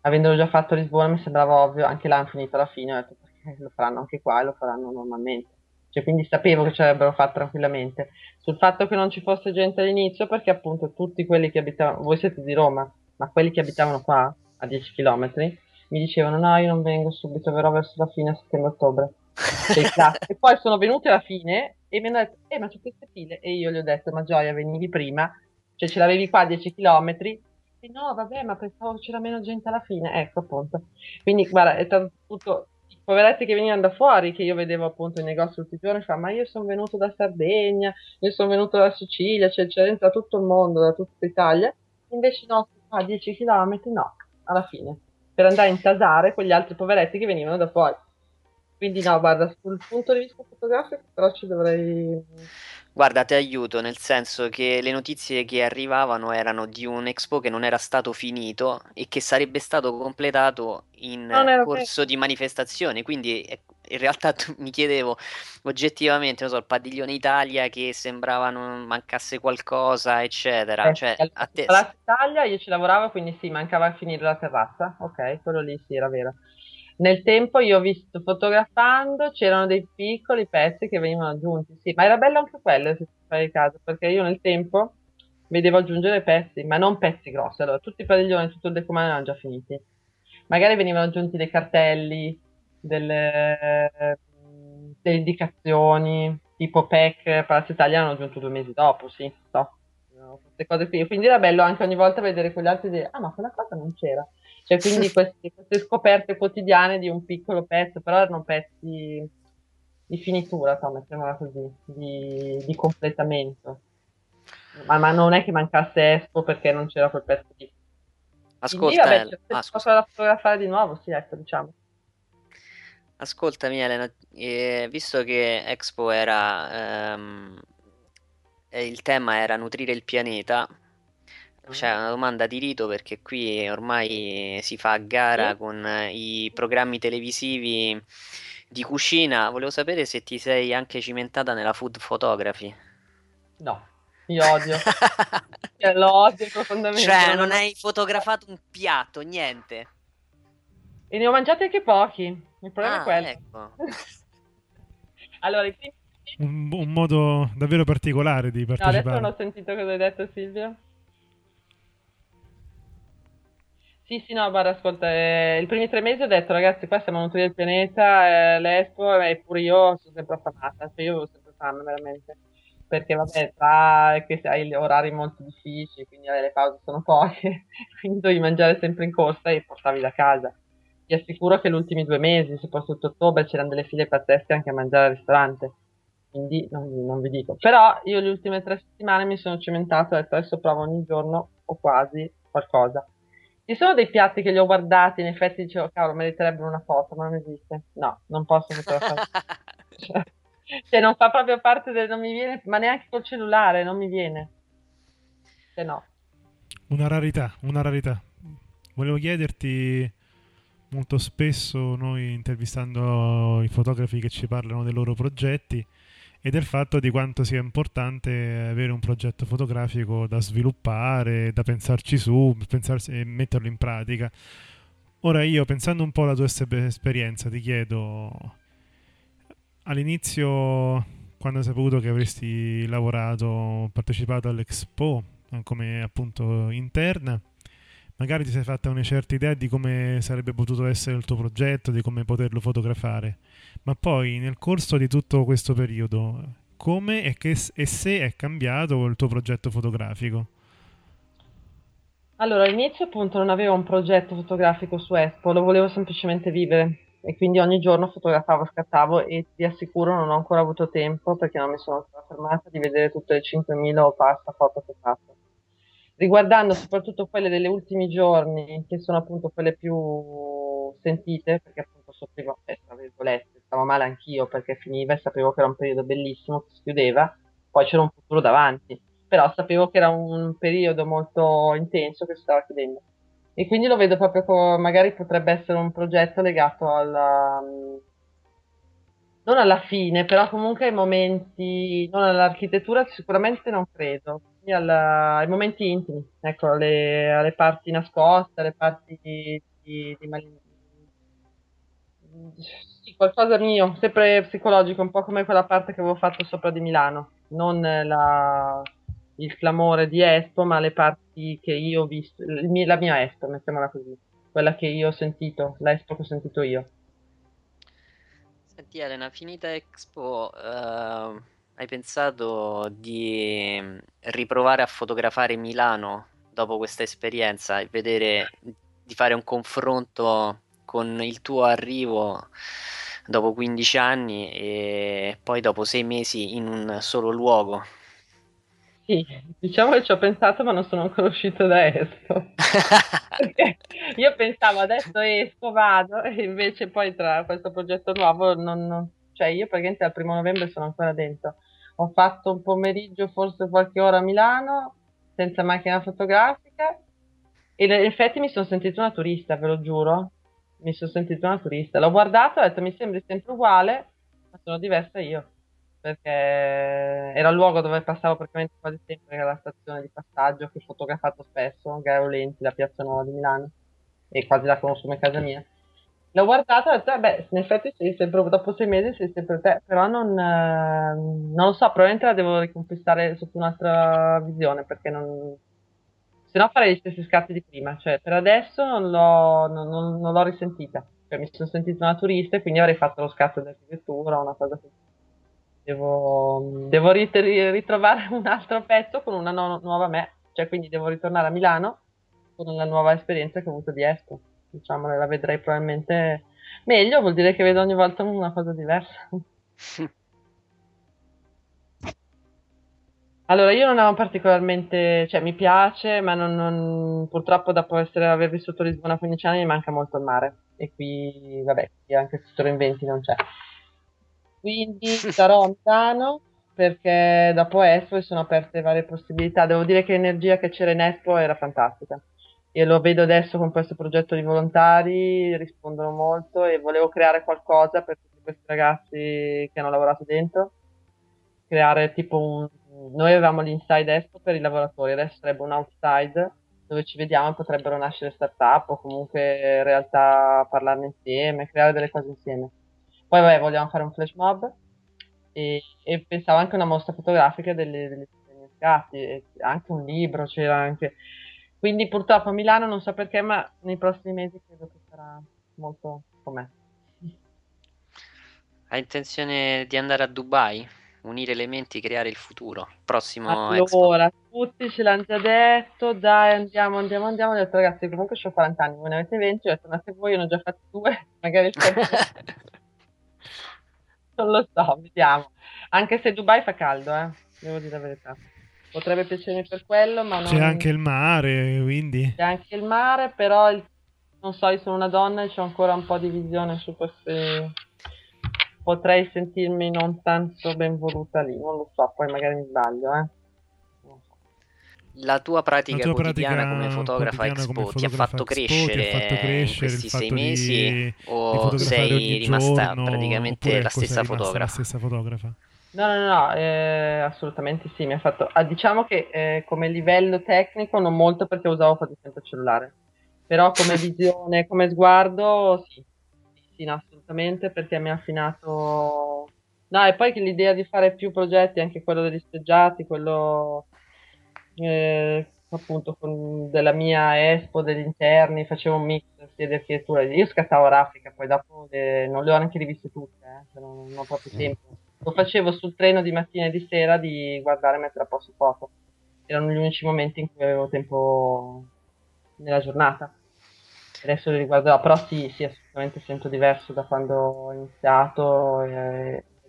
Avendolo già fatto a Lisbona mi sembrava ovvio, anche là hanno finito alla fine, ho detto perché lo faranno anche qua e lo faranno normalmente. Cioè, quindi sapevo che ce l'avrebbero fatto tranquillamente. Sul fatto che non ci fosse gente all'inizio, perché appunto tutti quelli che abitavano, voi siete di Roma, ma quelli che abitavano qua, a 10 km, mi dicevano no, io non vengo subito, verrò verso la fine, settembre-ottobre. e poi sono venuti alla fine e mi hanno detto, eh ma c'è queste file. E io gli ho detto, ma Gioia, venivi prima, cioè ce l'avevi qua a 10 km. E no, vabbè, ma pensavo c'era meno gente alla fine. Ecco, appunto. Quindi, guarda, è stato tutto poveretti che venivano da fuori, che io vedevo appunto in negozio tutti i giorni, fa, ma io sono venuto da Sardegna, io sono venuto da Sicilia, cioè c'è da tutto il mondo, da tutta Italia. Invece no, a 10 km no, alla fine, per andare a intasare quegli altri poveretti che venivano da fuori. Quindi no, guarda, sul punto di vista fotografico però ci dovrei...
Guarda, ti aiuto, nel senso che le notizie che arrivavano erano di un Expo che non era stato finito e che sarebbe stato completato in corso che... di manifestazione, quindi in realtà mi chiedevo oggettivamente, non so, il padiglione Italia che sembrava non mancasse qualcosa, eccetera.
Eh,
cioè,
a te... Palazzo Italia io ci lavoravo, quindi sì, mancava finire la terrazza, ok, quello lì sì, era vero. Nel tempo io ho visto fotografando, c'erano dei piccoli pezzi che venivano aggiunti, sì, ma era bello anche quello se ti fai caso, perché io nel tempo vedevo aggiungere pezzi, ma non pezzi grossi, allora tutti i padiglioni, tutto il decumano erano già finiti. Magari venivano aggiunti dei cartelli, delle, delle indicazioni, tipo PEC, Palazzo Italia hanno aggiunto due mesi dopo, sì, so. Queste cose qui. Quindi era bello anche ogni volta vedere quegli altri e dire, ah ma quella cosa non c'era. Cioè, quindi queste, queste, scoperte quotidiane di un piccolo pezzo, però erano pezzi di finitura, so, mettiamola così, di, di completamento. Ma, ma, non è che mancasse Espo perché non c'era quel pezzo lì.
Ascolta, quindi, vabbè,
c'è ah, cosa da fotografare di nuovo, sì, ecco, diciamo.
Ascoltami Elena, eh, visto che Expo era... Ehm, il tema era nutrire il pianeta, c'è una domanda di rito perché qui ormai si fa a gara con i programmi televisivi di cucina. Volevo sapere se ti sei anche cimentata nella food photography.
No, io odio. cioè, lo odio profondamente.
Cioè, non hai fotografato un piatto, niente.
E ne ho mangiati anche pochi. Il problema ah, è quello. Ecco. allora,
un, un, modo davvero particolare di partecipare.
No, adesso non ho sentito cosa hai detto Silvia. Sì, sì, no, guarda, ascolta, eh, i primi tre mesi ho detto, ragazzi, qua siamo venuti del pianeta, eh, l'Expo, e pure io sono sempre affamata, cioè io avevo sempre fame, veramente. Perché, vabbè, tra che hai orari molto difficili, quindi le pause sono poche, quindi devi mangiare sempre in corsa e portavi da casa. Ti assicuro che gli ultimi due mesi, soprattutto ottobre, c'erano delle file pazzesche anche a mangiare al ristorante. Quindi non, non vi dico. Però io le ultime tre settimane mi sono cimentato e ho detto adesso provo ogni giorno o quasi qualcosa ci sono dei piatti che li ho guardati, in effetti dicevo, cavolo, meriterebbero una foto, ma non esiste. No, non posso fotografare. cioè, cioè non fa proprio parte del... non mi viene, ma neanche col cellulare, non mi viene. Cioè no.
Una rarità, una rarità. Volevo chiederti molto spesso noi intervistando i fotografi che ci parlano dei loro progetti e del fatto di quanto sia importante avere un progetto fotografico da sviluppare, da pensarci su pensarsi, e metterlo in pratica. Ora io, pensando un po' alla tua esperienza, ti chiedo, all'inizio, quando hai saputo che avresti lavorato, partecipato all'Expo come appunto interna, magari ti sei fatta una certa idea di come sarebbe potuto essere il tuo progetto, di come poterlo fotografare, ma poi nel corso di tutto questo periodo, come e, che, e se è cambiato il tuo progetto fotografico?
Allora, all'inizio appunto non avevo un progetto fotografico su Expo, lo volevo semplicemente vivere. E quindi ogni giorno fotografavo, scattavo e ti assicuro non ho ancora avuto tempo perché non mi sono ancora fermata di vedere tutte le 5.000 o passa foto che ho fatto riguardando soprattutto quelle degli ultimi giorni, che sono appunto quelle più sentite, perché appunto soffrivo, eh, tra virgolette, stavo male anch'io perché finiva e sapevo che era un periodo bellissimo che si chiudeva, poi c'era un futuro davanti, però sapevo che era un periodo molto intenso che si stava chiudendo. E quindi lo vedo proprio come magari potrebbe essere un progetto legato alla, non alla fine, però comunque ai momenti, non all'architettura sicuramente non credo, alla, ai momenti intimi, ecco, alle, alle, parti nascoste, alle parti di, di, di mal... qualcosa mio, sempre psicologico, un po' come quella parte che avevo fatto sopra di Milano, non la, il clamore di Espo, ma le parti che io ho visto, la mia Espo, mettiamola così, quella che io ho sentito, l'Espo che ho sentito io.
Senti Elena, finita Expo, uh hai pensato di riprovare a fotografare Milano dopo questa esperienza e vedere di fare un confronto con il tuo arrivo dopo 15 anni e poi dopo 6 mesi in un solo luogo?
Sì, diciamo che ci ho pensato ma non sono ancora uscito da Espo. io pensavo adesso esco, vado e invece poi tra questo progetto nuovo non, non cioè io praticamente al primo novembre sono ancora dentro ho fatto un pomeriggio, forse qualche ora a Milano, senza macchina fotografica, e in effetti mi sono sentita una turista, ve lo giuro. Mi sono sentita una turista. L'ho guardato e ho detto mi sembri sempre uguale, ma sono diversa io. Perché era il luogo dove passavo praticamente quasi sempre, era la stazione di passaggio che ho fotografato spesso, Gaio Lenti, la piazza nuova di Milano, e quasi la conosco come casa mia. L'ho guardato e ho detto, beh, in effetti sei sempre, dopo sei mesi sei sempre te, però non, eh, non lo so, probabilmente la devo riconquistare sotto un'altra visione, perché non... Se no farei gli stessi scatti di prima, cioè per adesso non l'ho, non, non, non l'ho risentita, cioè mi sono sentita una turista e quindi avrei fatto lo scatto di architettura, una cosa così. Devo, devo ritrovare un altro pezzo con una no- nuova me, cioè quindi devo ritornare a Milano con una nuova esperienza che ho avuto di Expo diciamo, la vedrei probabilmente meglio, vuol dire che vedo ogni volta una cosa diversa. Allora, io non amo particolarmente, cioè mi piace, ma non, non, purtroppo dopo essere, aver vissuto a Lisbona 15 anni mi manca molto il mare. E qui, vabbè, anche se Reinventi non c'è. Quindi sarò Milano perché dopo Expo sono aperte varie possibilità. Devo dire che l'energia che c'era in Expo era fantastica e lo vedo adesso con questo progetto di volontari, rispondono molto e volevo creare qualcosa per tutti questi ragazzi che hanno lavorato dentro, creare tipo un... Noi avevamo l'inside expo per i lavoratori, adesso sarebbe un outside dove ci vediamo potrebbero nascere start-up o comunque in realtà parlarne insieme, creare delle cose insieme. Poi vabbè, vogliamo fare un flash mob e, e pensavo anche a una mostra fotografica delle, delle, scatti, anche un libro c'era anche quindi purtroppo a Milano non so perché, ma nei prossimi mesi credo che sarà molto com'è.
Hai intenzione di andare a Dubai? Unire elementi, creare il futuro. Prossimo
allora,
Expo.
tutti ce l'hanno già detto, dai andiamo, andiamo, andiamo. Ho detto ragazzi, comunque ho 40 anni, voi ne avete 20, ho detto ma se voi, ne ho già fatti due, magari Non lo so, vediamo. Anche se Dubai fa caldo, eh, devo dire la verità potrebbe piacermi per quello, ma non...
C'è anche il mare, quindi...
C'è anche il mare, però il... non so, io sono una donna e c'ho ancora un po' di visione su queste... potrei sentirmi non tanto ben voluta lì, non lo so, poi magari mi sbaglio, eh.
La tua pratica
La tua
quotidiana
pratica
come fotografa
quotidiana come
Expo ti ha
fotografa
fatto
Expo ti ha
crescere,
fatto
in
crescere
questi
il
sei mesi
di- di
o
fotografare
sei rimasta
giorno,
praticamente la stessa
rimasta
fotografa?
La stessa fotografa.
No, no, no, eh, assolutamente sì, mi ha fatto... ah, diciamo che eh, come livello tecnico non molto perché usavo quasi sempre il cellulare, però come visione, come sguardo, sì, sì, no, assolutamente perché mi ha affinato... No, e poi che l'idea di fare più progetti, anche quello degli steggiati, quello eh, appunto con- della mia Expo, degli interni, facevo un mix sia di architettura, io scattavo raffica, poi dopo le- non le ho neanche riviste tutte, eh, cioè non, non ho proprio tempo. Lo facevo sul treno di mattina e di sera di guardare e mettere a posto foto. Erano gli unici momenti in cui avevo tempo nella giornata. Adesso li riguarderò, però sì, sì, assolutamente sento diverso da quando ho iniziato e e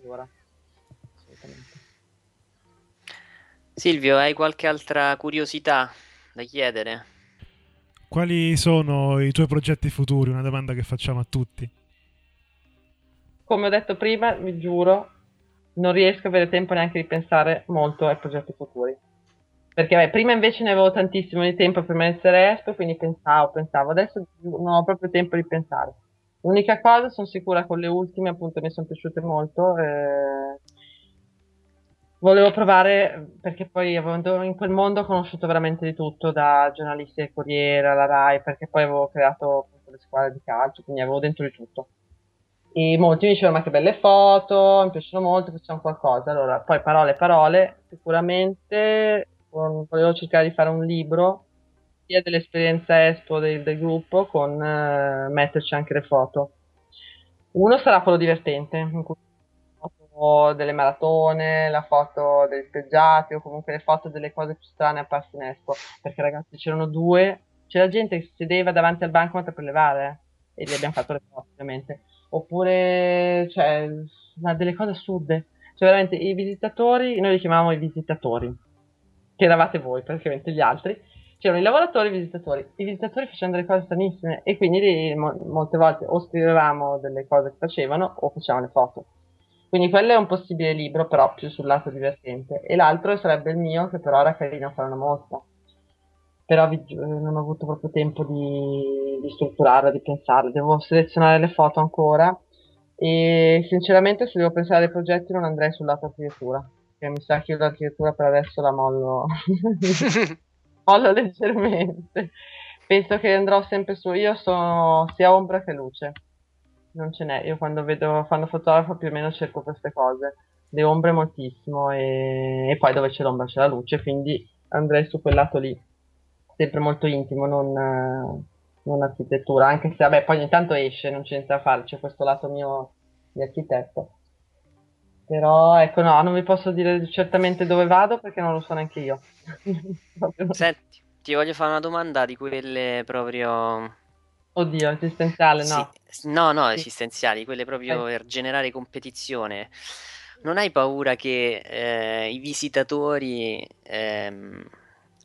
Silvio, hai qualche altra curiosità da chiedere?
Quali sono i tuoi progetti futuri? Una domanda che facciamo a tutti.
Come ho detto prima, vi giuro, non riesco a avere tempo neanche di pensare molto ai progetti futuri. Perché beh, prima invece ne avevo tantissimo di tempo prima di essere Expo, quindi pensavo, pensavo. Adesso non ho proprio tempo di pensare. L'unica cosa, sono sicura con le ultime, appunto, mi sono piaciute molto. eh, Volevo provare, perché poi avendo in quel mondo ho conosciuto veramente di tutto, da giornalisti del Corriere alla Rai, perché poi avevo creato le squadre di calcio, quindi avevo dentro di tutto. E molti mi dicevano, ma che belle foto, mi piacciono molto, facciamo qualcosa. Allora, poi parole, parole, sicuramente volevo cercare di fare un libro, sia dell'esperienza Expo del, del gruppo, con eh, metterci anche le foto. Uno sarà quello divertente, in cui delle maratone, la foto degli speggiati o comunque le foto delle cose più strane apparse in Expo. Perché ragazzi c'erano due, c'era gente che sedeva davanti al bancomat per levare e gli abbiamo fatto le foto ovviamente. Oppure, cioè, ma delle cose assurde. Cioè veramente i visitatori, noi li chiamavamo i visitatori, che eravate voi praticamente gli altri. C'erano i lavoratori e i visitatori. I visitatori facevano delle cose stranissime e quindi lì mo- molte volte o scrivevamo delle cose che facevano o facevamo le foto. Quindi quello è un possibile libro, però più sul lato divertente. E l'altro sarebbe il mio, che però era carino fare una mostra. Però vi non ho avuto proprio tempo di, di strutturarla, di pensarla. Devo selezionare le foto ancora. E sinceramente, se devo pensare ai progetti, non andrei sul lato architettura. Perché mi sa che io l'architettura per adesso la mollo. mollo leggermente. Penso che andrò sempre su. Io sono sia ombra che luce non ce n'è. Io quando vedo, quando fotografo più o meno cerco queste cose. Le ombre moltissimo e, e poi dove c'è l'ombra c'è la luce, quindi andrei su quel lato lì. Sempre molto intimo, non, non architettura, anche se vabbè poi ogni tanto esce, non c'è niente da fare, c'è questo lato mio di architetto. Però ecco no, non vi posso dire certamente dove vado perché non lo so neanche io.
Senti, ti voglio fare una domanda di quelle proprio...
Oddio, esistenziale, no.
Sì, no, no,
Sì.
esistenziali, quelle proprio per generare competizione. Non hai paura che eh, i visitatori ehm,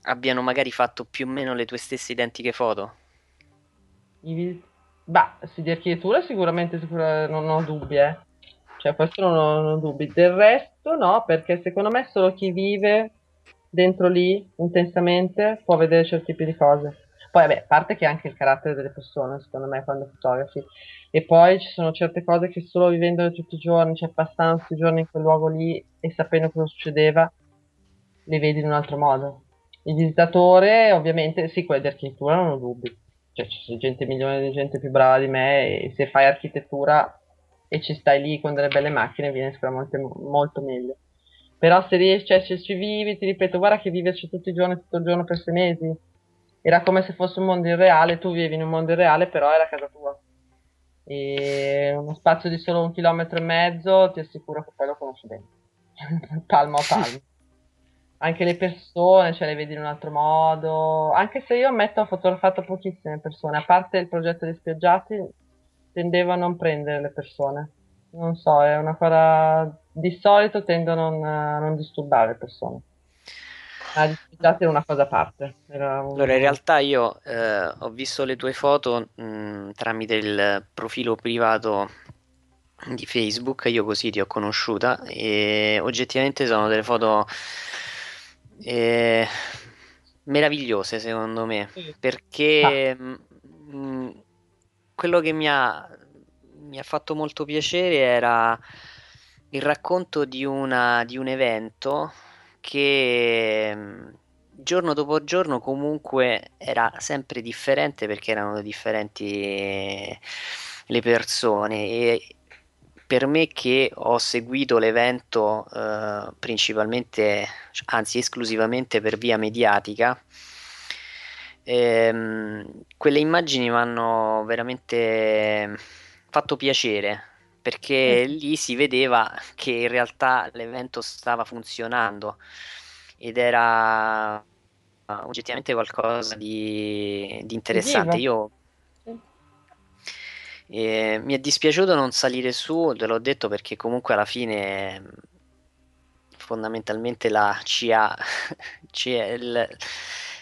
abbiano magari fatto più o meno le tue stesse identiche foto?
I vis- Bah, sì, di architettura sicuramente sicura- non ho dubbi, eh. Cioè, questo non ho, non ho dubbi. Del resto no, perché secondo me solo chi vive dentro lì intensamente può vedere certi tipi di cose. Poi, vabbè, a parte che anche il carattere delle persone, secondo me, quando fotografi. E poi ci sono certe cose che solo vivendole tutti i giorni, cioè passando tutti i giorni in quel luogo lì e sapendo cosa succedeva, le vedi in un altro modo. Il visitatore, ovviamente, sì, quelli di architettura non ho dubbi. Cioè, c'è gente, milioni di gente più brava di me e se fai architettura e ci stai lì con delle belle macchine viene sicuramente mo- molto meglio. Però se riesci, cioè, se ci vivi, ti ripeto, guarda che viverci tutti i giorni, tutto il giorno per sei mesi. Era come se fosse un mondo irreale, tu vivi in un mondo irreale, però era casa tua. E uno spazio di solo un chilometro e mezzo, ti assicuro che poi lo conosci bene. palmo a palmo. Anche le persone, cioè le vedi in un altro modo. Anche se io ammetto ho fotografato pochissime persone, a parte il progetto di spiaggiati, tendevo a non prendere le persone. Non so, è una cosa... Di solito tendo a non, a non disturbare le persone. Gli spiaggiati era una cosa a parte. Era
Allora, in realtà io eh, ho visto le tue foto mh, tramite il profilo privato di Facebook, io così ti ho conosciuta e oggettivamente sono delle foto eh, meravigliose secondo me, perché mh, mm, quello che mi ha, mi ha fatto molto piacere era il racconto di, una, di un evento che mm, giorno dopo giorno comunque era sempre differente perché erano differenti le persone. E per me che ho seguito l'evento eh, principalmente, anzi esclusivamente per via mediatica, ehm, quelle immagini mi hanno veramente fatto piacere perché mm. lì si vedeva che in realtà l'evento stava funzionando ed era oggettivamente qualcosa di, di interessante. Io eh, mi è dispiaciuto non salire su, te l'ho detto perché comunque alla fine fondamentalmente la CA, CL,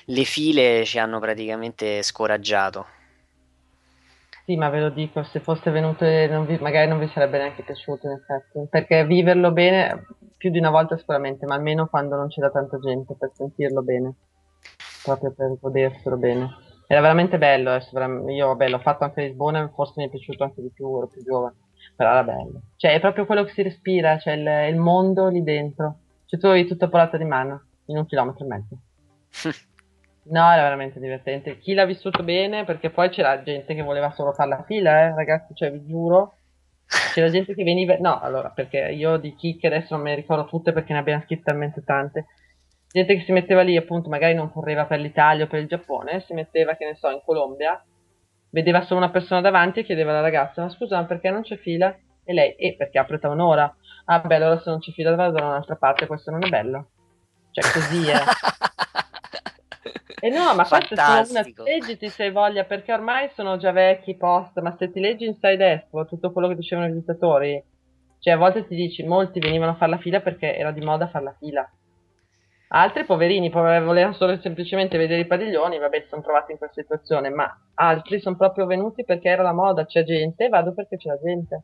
le file ci hanno praticamente scoraggiato.
Sì, ma ve lo dico, se foste venute non vi, magari non vi sarebbe neanche piaciuto in effetti, perché viverlo bene più di una volta sicuramente, ma almeno quando non c'era tanta gente per sentirlo bene, proprio per goderselo bene. Era veramente bello, io vabbè, l'ho fatto anche a Lisbona, forse mi è piaciuto anche di più, ero più giovane, però era bello. Cioè, è proprio quello che si respira, cioè il, il mondo lì dentro. Cioè, tu avevi tutto portato di mano, in un chilometro e mezzo. no, era veramente divertente. Chi l'ha vissuto bene, perché poi c'era gente che voleva solo fare la fila, eh, ragazzi, cioè, vi giuro. C'era gente che veniva... No, allora, perché io di chicche adesso non me ne ricordo tutte perché ne abbiamo scritte talmente tante gente che si metteva lì, appunto, magari non correva per l'Italia o per il Giappone, si metteva, che ne so, in Colombia, vedeva solo una persona davanti e chiedeva alla ragazza, ma scusa, ma perché non c'è fila? E lei, eh, perché ha aperta un'ora. Ah, beh, allora se non c'è fila vado da un'altra parte, questo non è bello. Cioè, così è. E no, ma questo è solo una leggiti se hai voglia, perché ormai sono già vecchi post, ma se ti leggi Inside Expo, tutto quello che dicevano i visitatori, cioè a volte ti dici, molti venivano a fare la fila perché era di moda fare la fila. Altri poverini volevano solo semplicemente vedere i padiglioni, vabbè, si sono trovati in questa situazione, ma altri sono proprio venuti perché era la moda, c'è gente, vado perché c'è la gente.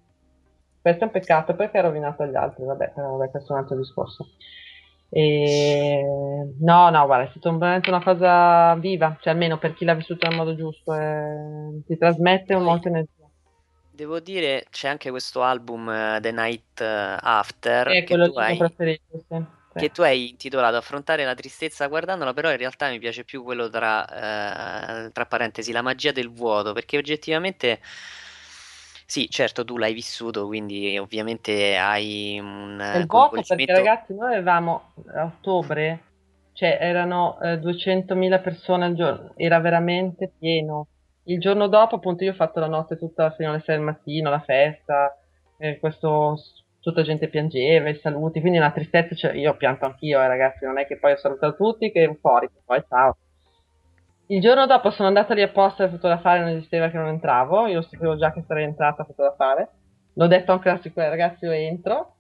Questo è un peccato perché ha rovinato agli altri, vabbè, però vabbè, questo è un altro discorso. E... No, no, guarda, è stata veramente una cosa viva, cioè almeno per chi l'ha vissuto nel modo giusto, e... ti trasmette un molto energia.
Devo dire, c'è anche questo album uh, The Night After.
È quello che hai... preferito, sì
che tu hai intitolato Affrontare la tristezza guardandola, però in realtà mi piace più quello tra, eh, tra parentesi, la magia del vuoto, perché oggettivamente... Sì, certo, tu l'hai vissuto, quindi ovviamente hai un
il vuoto perché ragazzi, noi avevamo a ottobre, cioè erano eh, 200.000 persone al giorno, era veramente pieno. Il giorno dopo, appunto, io ho fatto la notte tutta fino alle 6 del mattino, la festa, eh, questo tutta gente piangeva, i saluti, quindi una tristezza, cioè, io pianto anch'io, eh, ragazzi, non è che poi ho salutato tutti, che euforico, poi ciao. Il giorno dopo sono andata lì apposta a fotografare, non esisteva che non entravo, io sapevo già che sarei entrata a fotografare, l'ho detto anche alla sicura, ragazzi, io entro,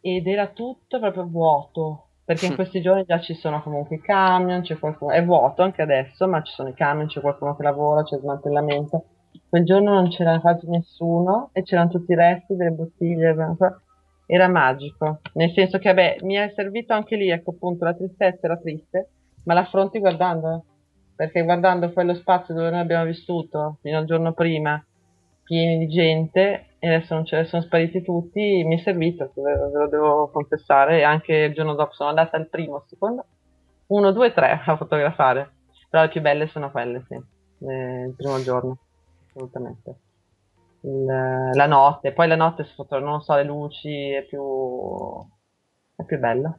ed era tutto proprio vuoto, perché in questi giorni già ci sono comunque i camion, c'è qualcuno, è vuoto anche adesso, ma ci sono i camion, c'è qualcuno che lavora, c'è smantellamento. Quel giorno non c'era quasi nessuno e c'erano tutti i resti delle bottiglie, era magico, nel senso che vabbè, mi è servito anche lì, ecco appunto, la tristezza era triste, ma l'affronti guardando, perché guardando quello spazio dove noi abbiamo vissuto fino al giorno prima, pieni di gente, e adesso non ce ne sono spariti tutti, mi è servito, ve lo devo confessare, e anche il giorno dopo sono andata al primo, al secondo, uno, due, tre a fotografare, però le più belle sono quelle, sì, eh, il primo giorno, assolutamente il, la notte, poi la notte non so, le luci è più, è più bella.